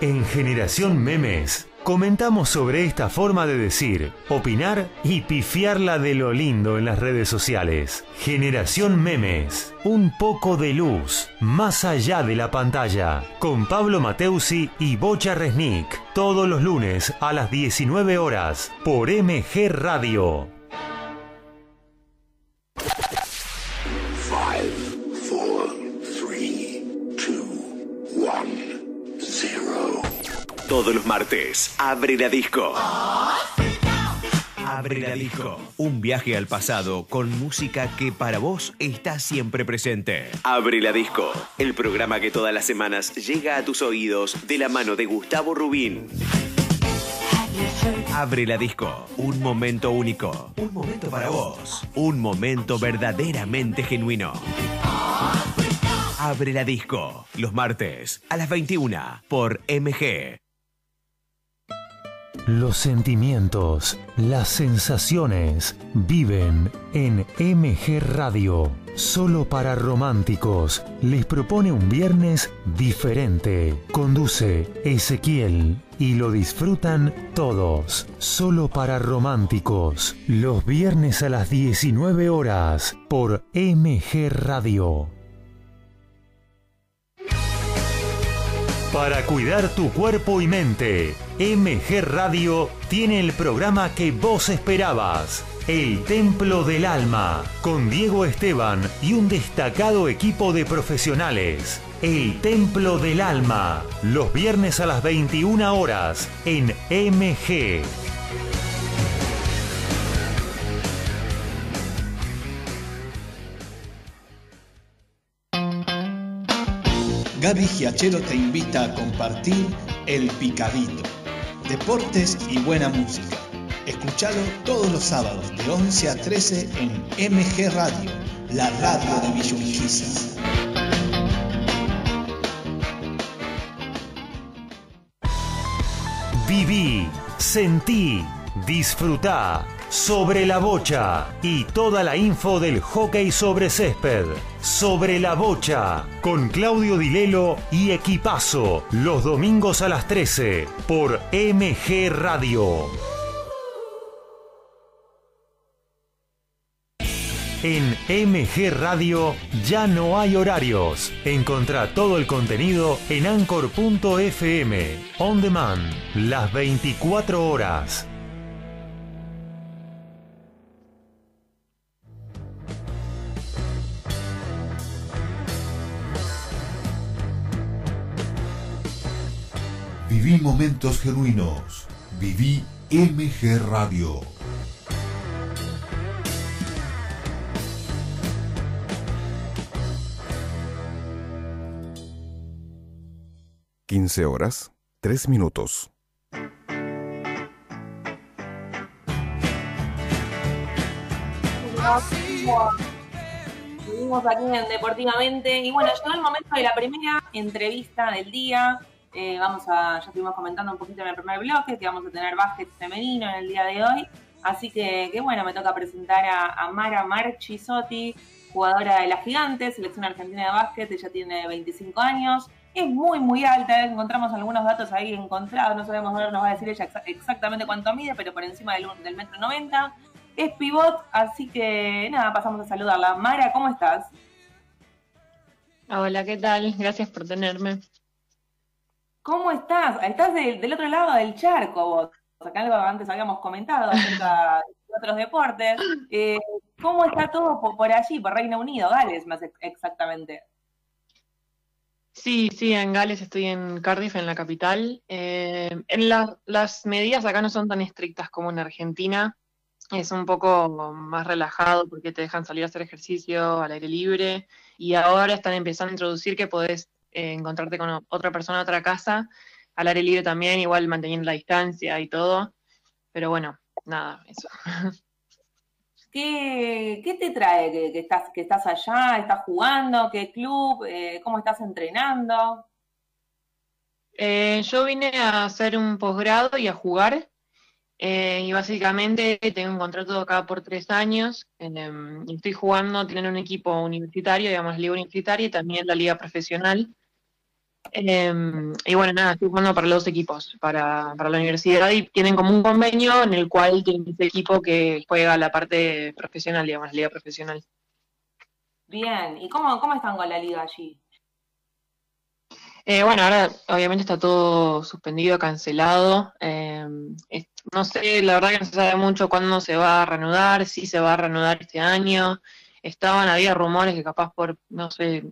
Speaker 11: En Generación Memes, comentamos sobre esta forma de decir, opinar y pifiarla de lo lindo en las redes sociales. Generación Memes, un poco de luz, más allá de la pantalla, con Pablo Mateusi y Bocha Resnick, todos los lunes a las 19 horas, por MG Radio.
Speaker 12: Todos los martes, abre la disco. Abre la disco. Un viaje al pasado con música que para vos está siempre presente. Abre la disco. El programa que todas las semanas llega a tus oídos de la mano de Gustavo Rubín. Abre la disco. Un momento único. Un momento para vos. Un momento verdaderamente genuino. Abre la disco. Los martes a las 21 por MG.
Speaker 11: Los sentimientos, las sensaciones viven en MG Radio. Solo para románticos. Les propone un viernes diferente. Conduce Ezequiel y lo disfrutan todos. Solo para románticos. Los viernes a las 19 horas por MG Radio. Para cuidar tu cuerpo y mente, MG Radio tiene el programa que vos esperabas. El Templo del Alma, con Diego Esteban y un destacado equipo de profesionales. El Templo del Alma, los viernes a las 21 horas en MG.
Speaker 13: Gaby Giachero te invita a compartir El Picadito. Deportes y buena música. Escuchalo todos los sábados de 11 a 13 en MG Radio, la radio de Villurquiza.
Speaker 11: Viví, sentí, disfrutá sobre la bocha y toda la info del hockey sobre césped. Sobre la Bocha, con Claudio Dilelo y Equipazo, los domingos a las 13, por MG Radio. En MG Radio ya no hay horarios. Encontrá todo el contenido en anchor.fm. On demand, las 24 horas.
Speaker 10: Viví momentos genuinos. Viví MG Radio.
Speaker 14: Quince horas, tres minutos.
Speaker 5: Seguimos aquí en Deportivamente. Y bueno, llegó el momento de la primera entrevista del día. Eh, vamos a, ya estuvimos comentando un poquito en el primer bloque que vamos a tener básquet femenino en el día de hoy. Así que, que bueno, me toca presentar a, Mara Marchisotti, jugadora de las Gigantes, selección argentina de básquet. Ella tiene 25 años. Es muy, muy alta. Encontramos algunos datos ahí encontrados. No sabemos, ahora nos va a decir ella exa- exactamente cuánto mide, pero por encima del, del metro 90. Es pivot, así que nada, pasamos a saludarla. Mara, ¿cómo estás?
Speaker 15: Hola, ¿qué tal? Gracias por tenerme.
Speaker 5: ¿Cómo estás? Estás del, otro lado del charco vos. Acá algo antes habíamos comentado acerca de otros deportes. Eh, ¿Cómo está todo por, allí, por Reino Unido, Gales, más ex- exactamente?
Speaker 15: Sí, sí, en Gales estoy en Cardiff, en la capital. Eh, en la- las medidas acá no son tan estrictas como en Argentina. Es un poco más relajado porque te dejan salir a hacer ejercicio al aire libre. Y ahora están empezando a introducir que podés eh, encontrarte con otra persona, otra casa, al aire libre también, igual manteniendo la distancia y todo. Pero bueno, nada, eso.
Speaker 5: ¿Qué, qué te trae que, que estás, que estás allá? ¿Estás jugando? ¿Qué club? Eh, ¿Cómo estás entrenando?
Speaker 15: Eh, yo vine a hacer un posgrado y a jugar. eh, y básicamente tengo un contrato acá por tres años. en, em, y estoy jugando, tienen un equipo universitario, digamos, liga universitaria y también la liga profesional. Em, y bueno, nada, estoy jugando para los equipos, para, para la universidad y tienen como un convenio en el cual tienen ese equipo que juega la parte profesional, digamos, la liga profesional.
Speaker 5: Bien. ¿Y cómo, cómo están con la liga allí?
Speaker 15: Eh, bueno, ahora obviamente está todo suspendido, cancelado. eh, es- no sé, la verdad que no se sabe mucho cuándo se va a reanudar, si se va a reanudar este año. Estaban, había rumores que capaz por, no sé,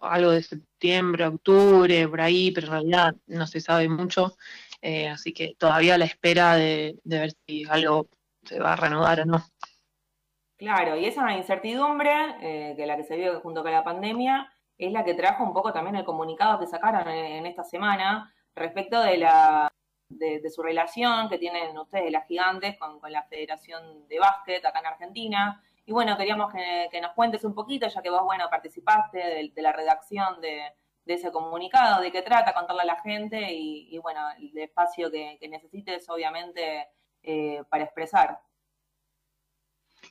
Speaker 15: algo de septiembre, octubre, por ahí, pero en realidad no se sabe mucho. eh, así que todavía la espera de, ver si algo se va a reanudar o no.
Speaker 5: Claro, y esa incertidumbre, eh, que la que se vio junto con la pandemia, es la que trajo un poco también el comunicado que sacaron en, esta semana respecto de la de, de su relación que tienen ustedes, las gigantes, con, con la Federación de Básquet acá en Argentina. Y bueno, queríamos que, nos cuentes un poquito, ya que vos, bueno, participaste de, de la redacción de, ese comunicado, de qué trata, contarle a la gente y, y bueno, el espacio que, que necesites, obviamente, eh, para expresar.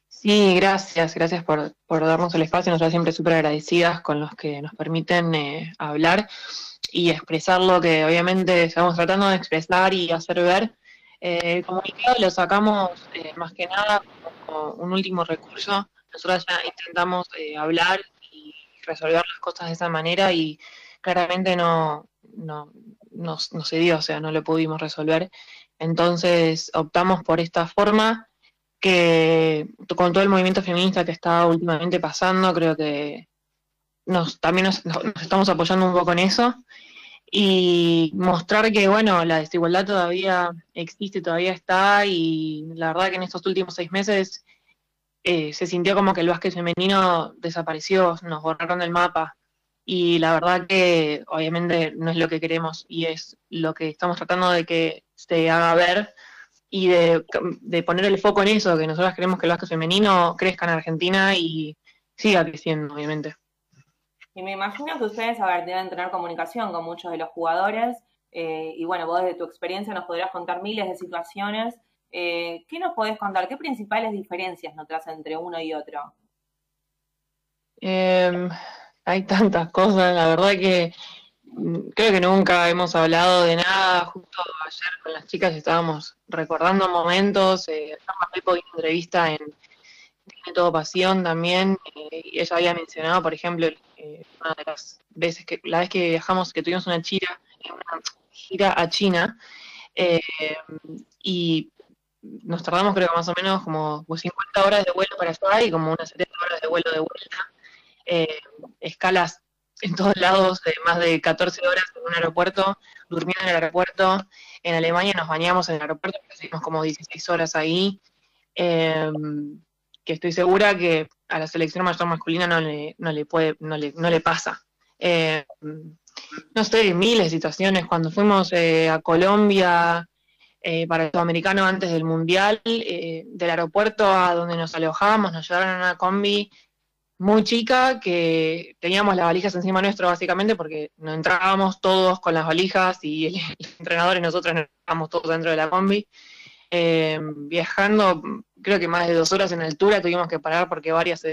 Speaker 15: Sí, gracias, gracias por, por darnos el espacio. Nosotras siempre súper agradecidas con los que nos permiten eh, hablar y expresar lo que obviamente estamos tratando de expresar y hacer ver. Eh, el comunicado lo sacamos eh, más que nada un último recurso. Nosotras ya intentamos eh, hablar y resolver las cosas de esa manera y claramente no, no, no, se dio, o sea, no lo pudimos resolver. Entonces optamos por esta forma que con todo el movimiento feminista que está últimamente pasando, creo que nos, también nos estamos apoyando un poco en eso y mostrar que, bueno, la desigualdad todavía existe, todavía está y la verdad que en estos últimos seis meses eh, se sintió como que el básquet femenino desapareció, nos borraron del mapa y la verdad que obviamente no es lo que queremos y es lo que estamos tratando de que se haga ver y de, de poner el foco en eso, que nosotros queremos que el básquet femenino crezca en Argentina y siga creciendo, obviamente.
Speaker 5: Y me imagino que ustedes, a ver, deben tener comunicación con muchos de los jugadores. eh, y bueno, vos desde tu experiencia nos podrás contar miles de situaciones. Eh, ¿Qué nos podés contar? ¿Qué principales diferencias notas entre uno y otro?
Speaker 15: Eh, hay tantas cosas, la verdad que mm, creo que nunca hemos hablado de nada. Justo ayer con las chicas estábamos recordando momentos. Eh, entrevista en Tiene Todo Pasión también. eh, y ella había mencionado, por ejemplo, eh, una de las veces que, la vez que viajamos, que tuvimos una gira, una gira a China, eh, y nos tardamos creo que más o menos como 50 horas de vuelo para allá y como unas 70 horas de vuelo de vuelta. Eh, escalas en todos lados de más de 14 horas en un aeropuerto, durmiendo en el aeropuerto. En Alemania nos bañamos en el aeropuerto, estuvimos como 16 horas ahí. Eh, que estoy segura que a la selección mayor masculina no le, no le puede, no le, no le pasa. Eh, no sé, miles de situaciones. Cuando fuimos eh, a Colombia eh, para el sudamericano antes del mundial, eh, del aeropuerto a donde nos alojábamos, nos llevaron en una combi muy chica que teníamos las valijas encima nuestro básicamente porque no entrábamos todos con las valijas y el, el entrenador y nosotros no estábamos todos dentro de la combi. Eh, viajando, creo que más de dos horas en altura, tuvimos que parar porque varias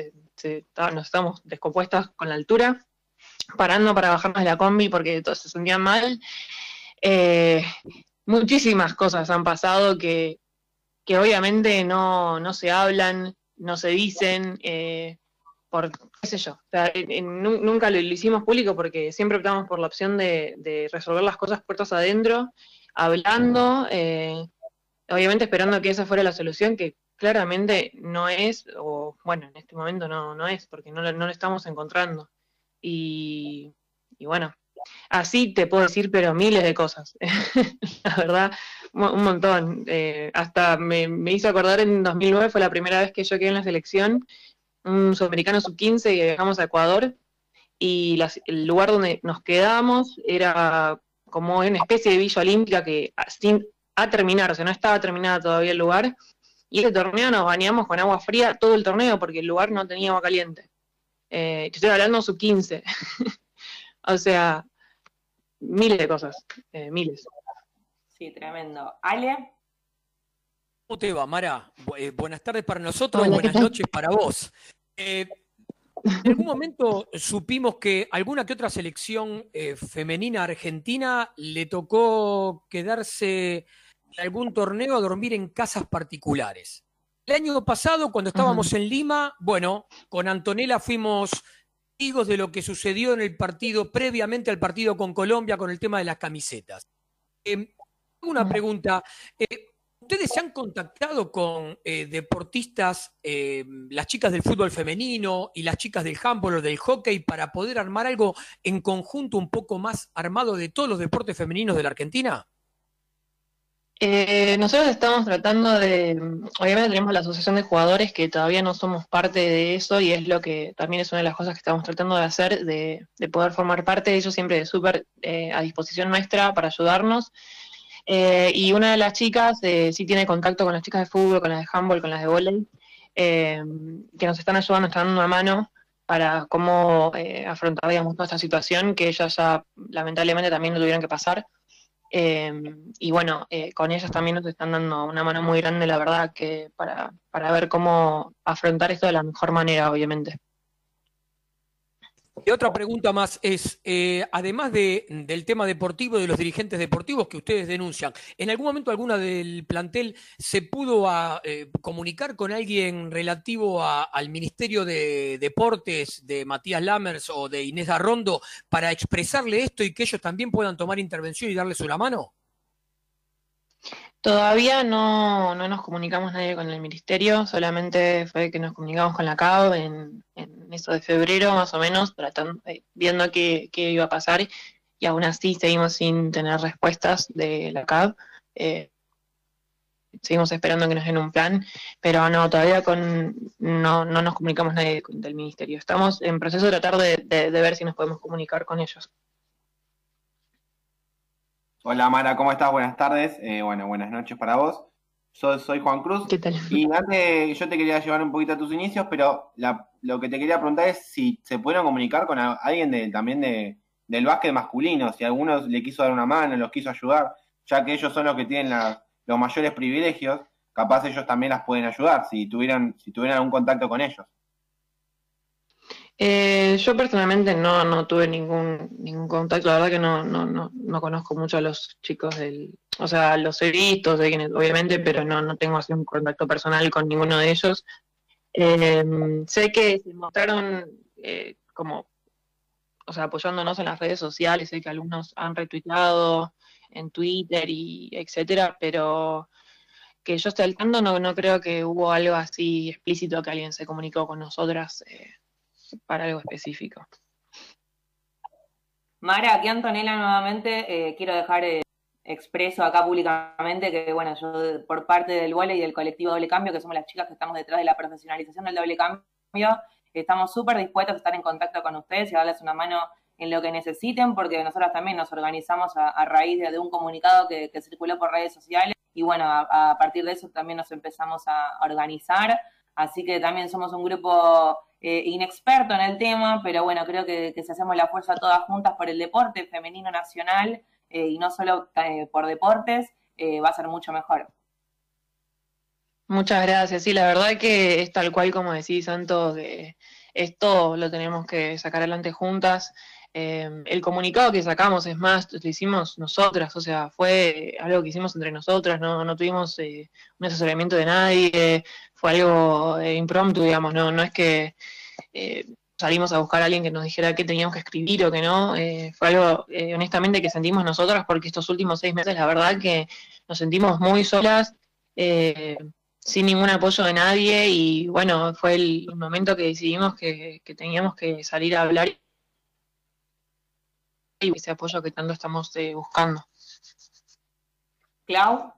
Speaker 15: nos estábamos descompuestas con la altura, parando para bajarnos de la combi porque todos se sentían mal. Eh, muchísimas cosas han pasado que, obviamente no, no se hablan, no se dicen, eh, por qué sé yo. Nunca lo, hicimos público porque siempre optamos por la opción de, de resolver las cosas puertas adentro, hablando, eh, obviamente esperando que esa fuera la solución, que claramente no es, o bueno, en este momento no, no es, porque no, no lo estamos encontrando. Y, y bueno, así te puedo decir, pero miles de cosas. la verdad, un montón. Eh, hasta me, me hizo acordar en 2009, fue la primera vez que yo quedé en la selección, un sudamericano sub-15 y viajamos a Ecuador. Y el lugar donde nos quedamos era como una especie de villa olímpica que sin a terminar, o sea, no estaba terminada todavía el lugar. Y ese torneo nos bañamos con agua fría todo el torneo porque el lugar no tenía agua caliente. Eh, te estoy hablando sub 15. o sea, miles de cosas, eh, miles.
Speaker 5: Sí, tremendo. Ale,
Speaker 1: ¿Cómo te va, Mara? Bu- eh, buenas tardes para nosotros,
Speaker 15: Hola, ¿qué
Speaker 1: buenas noches para vos. Eh, en algún momento supimos que alguna que otra selección eh, femenina argentina le tocó quedarse en algún torneo a dormir en casas particulares. El año pasado, cuando estábamos en Lima, bueno, con Antonella fuimos testigos de lo que sucedió en el partido, previamente al partido con Colombia, con el tema de las camisetas. Eh, una pregunta. eh, ¿Ustedes se han contactado con eh, deportistas, eh, las chicas del fútbol femenino y las chicas del handball o del hockey para poder armar algo en conjunto un poco más armado de todos los deportes femeninos de la Argentina?
Speaker 15: Eh, nosotros estamos tratando de, obviamente tenemos la asociación de jugadores que todavía no somos parte de eso y es lo que también es una de las cosas que estamos tratando de hacer, de, de poder formar parte de ellos siempre súper eh, a disposición nuestra para ayudarnos. Eh, y una de las chicas eh, sí tiene contacto con las chicas de fútbol, con las de handball, con las de volei, eh, que nos están ayudando, están dando una mano para cómo afrontar, digamos, toda esta situación que ellas ya lamentablemente también lo tuvieron que pasar. Eh, y bueno, eh, con ellas también nos están dando una mano muy grande, la verdad, que para, para ver cómo afrontar esto de la mejor manera, obviamente.
Speaker 1: Y otra pregunta más es, eh, además de, del tema deportivo, de los dirigentes deportivos que ustedes denuncian, ¿en algún momento alguna del plantel se pudo a, eh, comunicar con alguien relativo a- al Ministerio de Deportes de Matías Lammers o de Inés Arrondo para expresarle esto y que ellos también puedan tomar intervención y darles una mano?
Speaker 15: Todavía no, no nos comunicamos nadie con el ministerio, solamente fue que nos comunicamos con la CAB en, eso de febrero más o menos, tratando, eh, viendo qué, qué iba a pasar y aún así seguimos sin tener respuestas de la CAB. Eh, seguimos esperando que nos den un plan, pero no, todavía con, no, no nos comunicamos nadie del ministerio. Estamos en proceso de tratar de- de ver si nos podemos comunicar con ellos.
Speaker 2: Hola Mara, ¿cómo estás? Buenas tardes. Eh, bueno, buenas noches para vos. Soy, soy Juan Cruz.
Speaker 15: ¿Qué tal?
Speaker 2: Y antes yo te quería llevar un poquito a tus inicios, pero la- lo que te quería preguntar es si se pudieron comunicar con a- alguien de, también de, del básquet masculino, si alguno le quiso dar una mano, los quiso ayudar, ya que ellos son los que tienen la- los mayores privilegios, capaz ellos también las pueden ayudar, si tuvieran, si tuvieran algún contacto con ellos.
Speaker 15: Eh, yo personalmente no, no tuve ningún, ningún contacto, la verdad que no, no, no, no conozco mucho a los chicos del, o sea, los he visto, sé quiénes, obviamente, pero no, no tengo así un contacto personal con ninguno de ellos. Eh, sé que se mostraron eh, como, o sea, apoyándonos en las redes sociales, sé que algunos han retuiteado en Twitter y etcétera, pero que yo esté al tanto no, no creo que hubo algo así explícito que alguien se comunicó con nosotras eh, para algo específico.
Speaker 5: Mara, aquí Antonella nuevamente, eh, quiero dejar eh, expreso acá públicamente que, bueno, yo por parte del vole y del colectivo Doble Cambio, que somos las chicas que estamos detrás de la profesionalización del doble cambio, estamos súper dispuestas a estar en contacto con ustedes y a darles una mano en lo que necesiten, porque nosotras también nos organizamos a, raíz de, un comunicado que, circuló por redes sociales y bueno, a partir de eso también nos empezamos a organizar, así que también somos un grupo eh, inexperto en el tema, pero bueno, creo que, si hacemos la fuerza todas juntas por el deporte femenino nacional eh, y no solo eh, por deportes, va a ser mucho mejor.
Speaker 15: Muchas gracias. Sí, la verdad que es tal cual como decís, Santos, esto lo tenemos que sacar adelante juntas. Eh, el comunicado que sacamos, es más, lo hicimos nosotras, o sea, fue algo que hicimos entre nosotras, no, tuvimos un asesoramiento de nadie, fue algo eh, impromptu, digamos, no, no es que eh, salimos a buscar a alguien que nos dijera qué teníamos que escribir o qué no, eh, fue algo honestamente que sentimos nosotras porque estos últimos seis meses, la verdad que nos sentimos muy solas, sin ningún apoyo de nadie y bueno, fue el momento que decidimos que, que teníamos que salir a hablar y ese apoyo que tanto estamos buscando.
Speaker 5: Clau.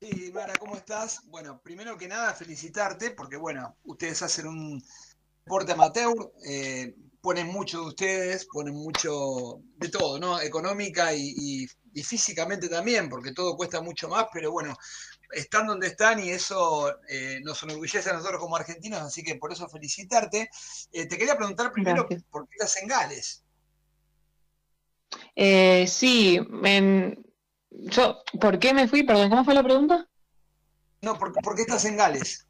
Speaker 4: Sí, Mara, ¿cómo estás? Bueno, primero que nada, felicitarte, porque bueno, ustedes hacen un deporte amateur, eh, ponen mucho de ustedes, ponen mucho de todo, ¿no? Económica y, y- y físicamente también, porque todo cuesta mucho más, pero bueno, están donde están y eso eh, nos enorgullece a nosotros como argentinos, así que por eso felicitarte. Eh, te quería preguntar primero,
Speaker 15: Gracias.
Speaker 4: ¿por qué estás en Gales?
Speaker 15: Eh, sí, en- yo, ¿por qué me fui? Perdón, ¿cómo fue la pregunta?
Speaker 4: No, ¿por, por qué estás en Gales?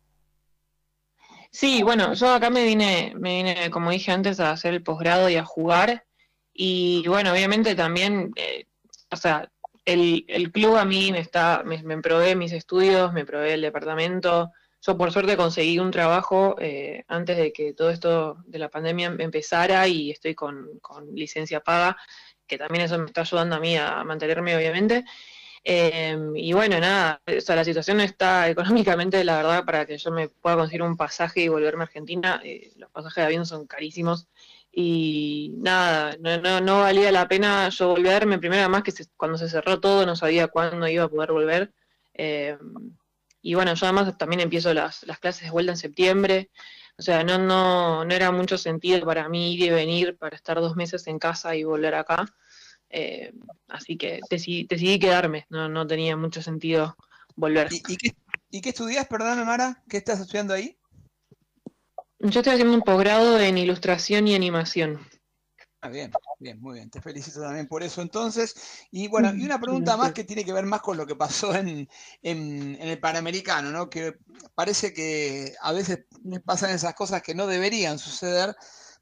Speaker 15: Sí, bueno, yo acá me vine, me vine, como dije antes, a hacer el posgrado y a jugar. Y bueno, obviamente también, eh, o sea, el, el club a mí me está, me, me provee mis estudios, me provee el departamento. Yo por suerte conseguí un trabajo eh, antes de que todo esto de la pandemia empezara y estoy con, con licencia paga, que también eso me está ayudando a mí a mantenerme, obviamente. Eh, y bueno, nada, o sea, la situación está económicamente, la verdad, para que yo me pueda conseguir un pasaje y volverme a Argentina, eh, los pasajes de avión son carísimos. Y nada, no, no, no valía la pena yo volverme. Primero, además, que se- cuando se cerró todo no sabía cuándo iba a poder volver. Eh, y bueno, yo además también empiezo las, las clases de vuelta en septiembre. O sea, no, no, no era mucho sentido para mí ir y venir para estar dos meses en casa y volver acá. Eh, así que decidí, decidí quedarme, no, no tenía mucho sentido volver.
Speaker 4: ¿Y, y qué, y qué estudias, perdóname, Mara? ¿Qué estás estudiando ahí?
Speaker 15: Yo estoy haciendo un posgrado en ilustración y animación.
Speaker 4: Ah, bien, bien, muy bien. Te felicito también por eso entonces. Y bueno, y una pregunta más que tiene que ver más con lo que pasó en, en, en el Panamericano, ¿no? Que parece que a veces pasan esas cosas que no deberían suceder,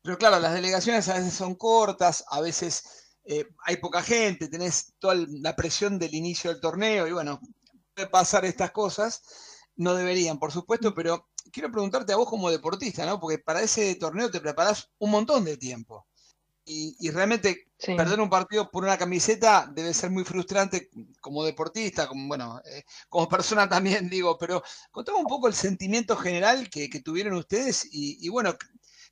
Speaker 4: pero claro, las delegaciones a veces son cortas, a veces eh, hay poca gente, tenés toda la presión del inicio del torneo y bueno, puede pasar estas cosas. No deberían, por supuesto, pero quiero preguntarte a vos como deportista, ¿no? Porque para ese torneo te preparás un montón de tiempo y, y realmente
Speaker 15: Sí.
Speaker 4: perder un partido por una camiseta debe ser muy frustrante como deportista, como, bueno, eh, como persona también digo, pero contame un poco el sentimiento general que, que tuvieron ustedes y, y bueno,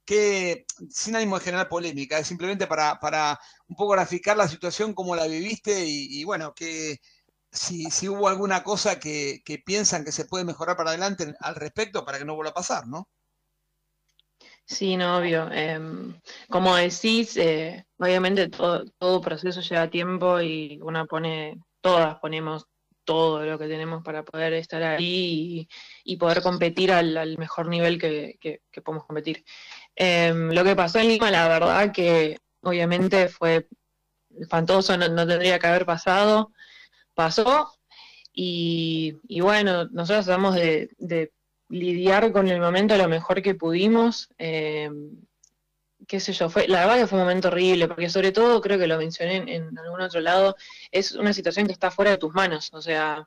Speaker 4: que sin ánimo de generar polémica, es simplemente para, para un poco graficar la situación, cómo la viviste y, y bueno, que si, si hubo alguna cosa que, que piensan que se puede mejorar para adelante al respecto para que no vuelva a pasar, ¿no?
Speaker 15: Sí, no, obvio. Em, como decís, eh, obviamente todo, todo proceso lleva tiempo y una pone, todas ponemos todo lo que tenemos para poder estar ahí y, poder competir al, mejor nivel que, que- que podemos competir. Em, lo que pasó en Lima, la verdad que obviamente fue espantoso, no, no tendría que haber pasado, pasó y, y bueno, nosotros tratamos de, de lidiar con el momento lo mejor que pudimos. eh, qué sé yo, fue, la verdad que fue un momento horrible, porque sobre todo, creo que lo mencioné en, algún otro lado, es una situación que está fuera de tus manos, o sea,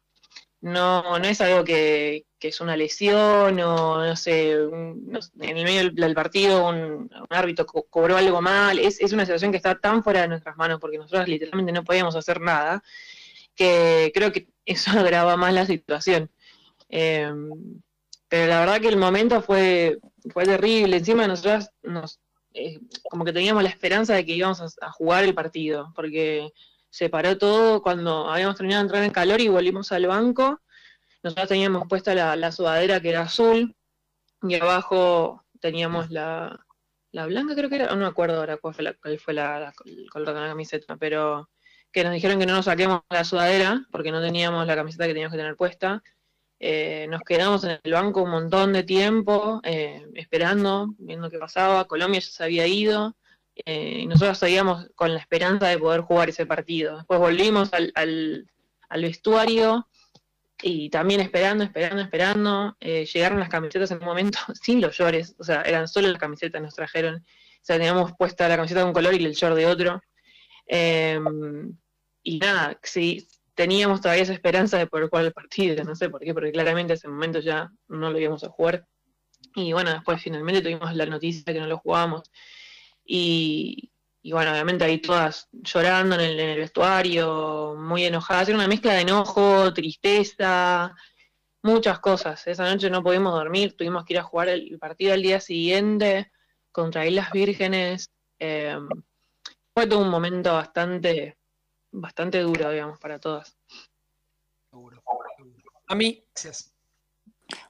Speaker 15: no, no es algo que, es una lesión o no sé, no sé, en el medio del, partido un, árbitro co- cobró algo mal, es, es una situación que está tan fuera de nuestras manos porque nosotros literalmente no podíamos hacer nada, que creo que eso agrava más la situación. Eh, pero la verdad que el momento fue, fue terrible, encima nosotros nos, eh, como que teníamos la esperanza de que íbamos a, jugar el partido, porque se paró todo cuando habíamos terminado de entrar en calor y volvimos al banco. Nosotros teníamos puesta la, la sudadera que era azul y abajo teníamos la, la blanca, creo que era, no me acuerdo ahora cuál fue, la, cuál fue la- el color de la camiseta, pero que nos dijeron que no nos saquemos la sudadera porque no teníamos la camiseta que teníamos que tener puesta. Eh, nos quedamos en el banco un montón de tiempo, eh, esperando, viendo qué pasaba. Colombia ya se había ido eh, y nosotros seguíamos con la esperanza de poder jugar ese partido. Después volvimos al, vestuario y también esperando, esperando, esperando. Llegaron las camisetas en un momento sin los llores, o sea, eran solo las camisetas nos trajeron. O sea, teníamos puesta la camiseta de un color y el short de otro. Eh, y nada, sí, teníamos todavía esa esperanza de poder jugar el partido, no sé por qué, porque claramente ese momento ya no lo íbamos a jugar. Y bueno, después finalmente tuvimos la noticia de que no lo jugábamos. Y, y bueno, obviamente ahí todas llorando en el, vestuario, muy enojadas. Era una mezcla de enojo, tristeza, muchas cosas. Esa noche no pudimos dormir, tuvimos que ir a jugar el partido al día siguiente contra Islas Vírgenes. Eh, fue todo un momento bastante, bastante duro, digamos, para todas.
Speaker 1: A mí.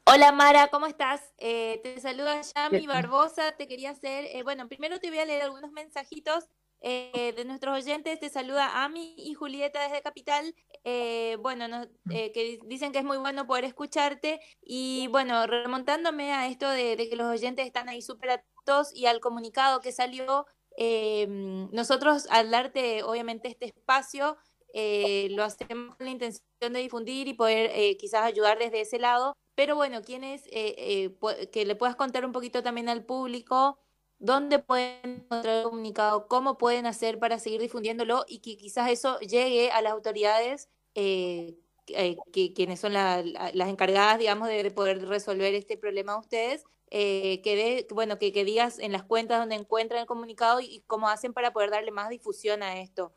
Speaker 8: Hola Mara, ¿cómo estás? Eh, te saluda Yami. Barbosa. Te quería hacer, eh, bueno, primero te voy a leer algunos mensajitos eh, de nuestros oyentes. Te saluda Ami y Julieta desde Capital. Eh, bueno, nos- eh, que dicen que es muy bueno poder escucharte. Y bueno, remontándome a esto de, de que los oyentes están ahí súper atentos y al comunicado que salió, eh, nosotros al darte obviamente este espacio, eh, lo hacemos con la intención de difundir y poder eh, quizás ayudar desde ese lado. Pero bueno, quienes eh, eh, que le puedas contar un poquito también al público dónde pueden encontrar el comunicado, cómo pueden hacer para seguir difundiéndolo y que quizás eso llegue a las autoridades que quienes son la- la- las encargadas, digamos, de poder resolver este problema a ustedes, eh, que de, bueno, que, que digas en las cuentas donde encuentran el comunicado y, cómo hacen para poder darle más difusión a esto.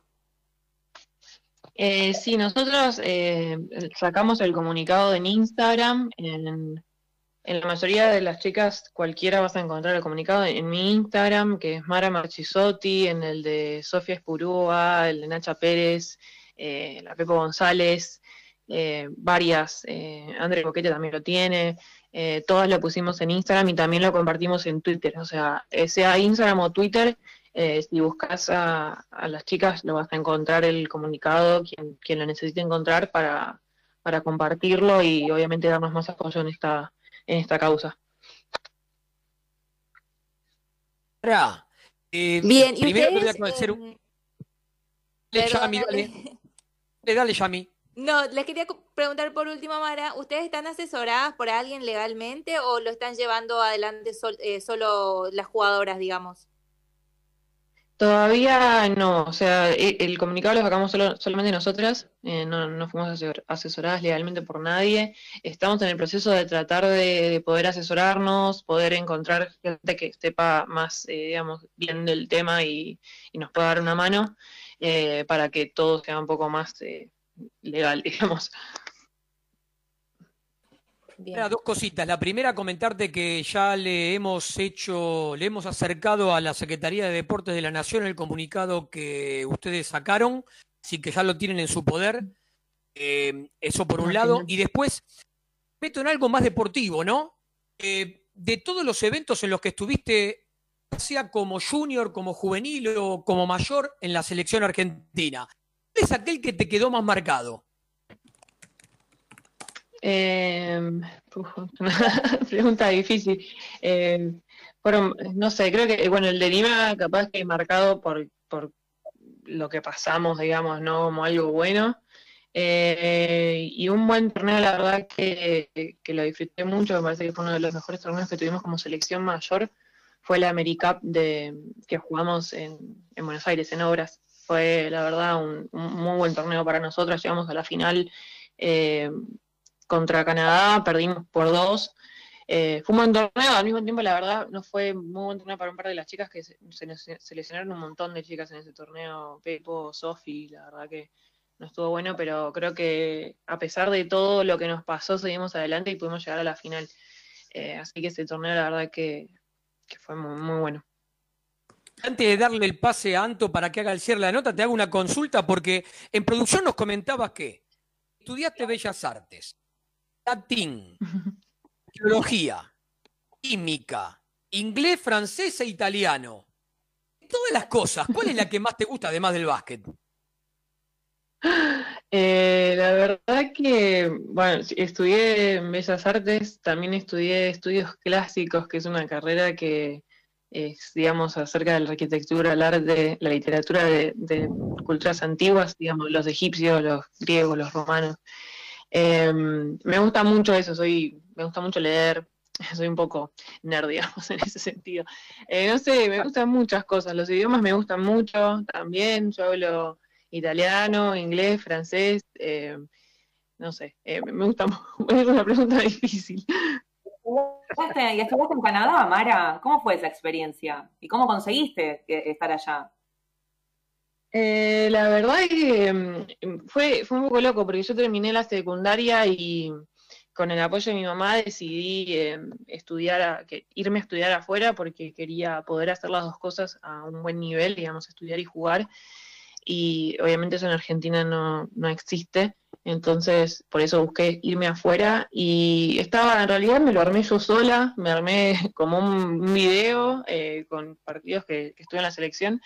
Speaker 15: Eh, sí, nosotros eh, sacamos el comunicado en Instagram. En, en la mayoría de las chicas, cualquiera vas a encontrar el comunicado en mi Instagram, que es Mara Marchisotti, en el de Sofía Espurúa, el de Nacha Pérez, eh, la Pepo González, eh, varias. Eh, André Coquete también lo tiene. Eh, todas lo pusimos en Instagram y también lo compartimos en Twitter. O sea, eh, sea Instagram o Twitter, eh, si buscas a, a las chicas, lo vas a encontrar el comunicado, quien, quien lo necesite encontrar para, para compartirlo y obviamente darnos más apoyo en esta, en esta causa.
Speaker 1: Ahora, eh,
Speaker 8: Bien, y
Speaker 1: primero te voy a
Speaker 8: ustedes,
Speaker 1: hacer
Speaker 8: eh,
Speaker 1: un... Dale, Yami, dale. Dale, dale, Yami.
Speaker 8: No, les quería preguntar por último, Mara, ¿ustedes están asesoradas por alguien legalmente o lo están llevando adelante sol- eh, solo las jugadoras, digamos?
Speaker 15: Todavía no, o sea, e- el comunicado lo sacamos solo, solamente nosotras, eh, no, fuimos asesor- asesoradas legalmente por nadie. Estamos en el proceso de tratar de, de poder asesorarnos, poder encontrar gente que sepa más, eh, digamos, bien del tema y, y nos pueda dar una mano eh, para que todo sea un poco más eh, legal, digamos.
Speaker 1: Ahora, dos cositas. La primera, comentarte que ya le hemos hecho, le hemos acercado a la Secretaría de Deportes de la Nación el comunicado que ustedes sacaron, así que ya lo tienen en su poder. Eh, eso por un
Speaker 15: Ah,
Speaker 1: lado. Y después, meto en algo más deportivo, ¿no? Eh, de todos los eventos en los que estuviste, ya sea como junior, como juvenil o como mayor en la selección argentina, ¿cuál es aquel que te quedó más marcado?
Speaker 15: Una pregunta difícil. Fueron, no sé, creo que, bueno, el de Lima capaz que marcado por, por lo que pasamos, digamos, ¿no? Como algo bueno. Eh, y un buen torneo, la verdad que, que lo disfruté mucho, me parece que fue uno de los mejores torneos que tuvimos como selección mayor. fue la AmeriCup que jugamos en, en Buenos Aires, en Obras. Fue, la verdad, un, muy buen torneo para nosotros. Llegamos a la final eh, contra Canadá, perdimos por dos. Eh, fue un buen torneo, al mismo tiempo, la verdad, no fue muy buen torneo para un par de las chicas que se, se- se lesionaron un montón de chicas en ese torneo. Pepo, Sofi, la verdad que no estuvo bueno, pero creo que a pesar de todo lo que nos pasó, seguimos adelante y pudimos llegar a la final. Eh, así que ese torneo, la verdad que, que fue muy, muy bueno.
Speaker 1: Antes de darle el pase a Anto para que haga el cierre de la nota, te hago una consulta porque en producción nos comentabas que estudiaste Bellas Artes, latín, teología, química, inglés, francés e italiano. Todas las cosas, ¿cuál es la que más te gusta además del básquet?
Speaker 15: Eh, la verdad que, bueno, estudié en Bellas Artes, también estudié estudios clásicos, que es una carrera que es, digamos, acerca de la arquitectura, el arte, la literatura de, de culturas antiguas, digamos, los egipcios, los griegos, los romanos. Eh, me gusta mucho eso, soy, me gusta mucho leer, soy un poco nerd, digamos, en ese sentido. Eh, no sé, me gustan muchas cosas, los idiomas me gustan mucho también, yo hablo italiano, inglés, francés, eh, no sé, eh, me gusta, es una pregunta difícil.
Speaker 5: ¿Y estuviste en Canadá, Mara? ¿Cómo fue esa experiencia? ¿Y cómo conseguiste estar allá?
Speaker 15: Eh, la verdad es que mm, fue, fue un poco loco porque yo terminé la secundaria y con el apoyo de mi mamá decidí eh, estudiar, irme a estudiar afuera porque quería poder hacer las dos cosas a un buen nivel, digamos, estudiar y jugar. Y obviamente eso en Argentina no, no existe, entonces por eso busqué irme afuera y estaba, en realidad me lo armé yo sola, me armé como un, video eh, con partidos que, que estuve en la selección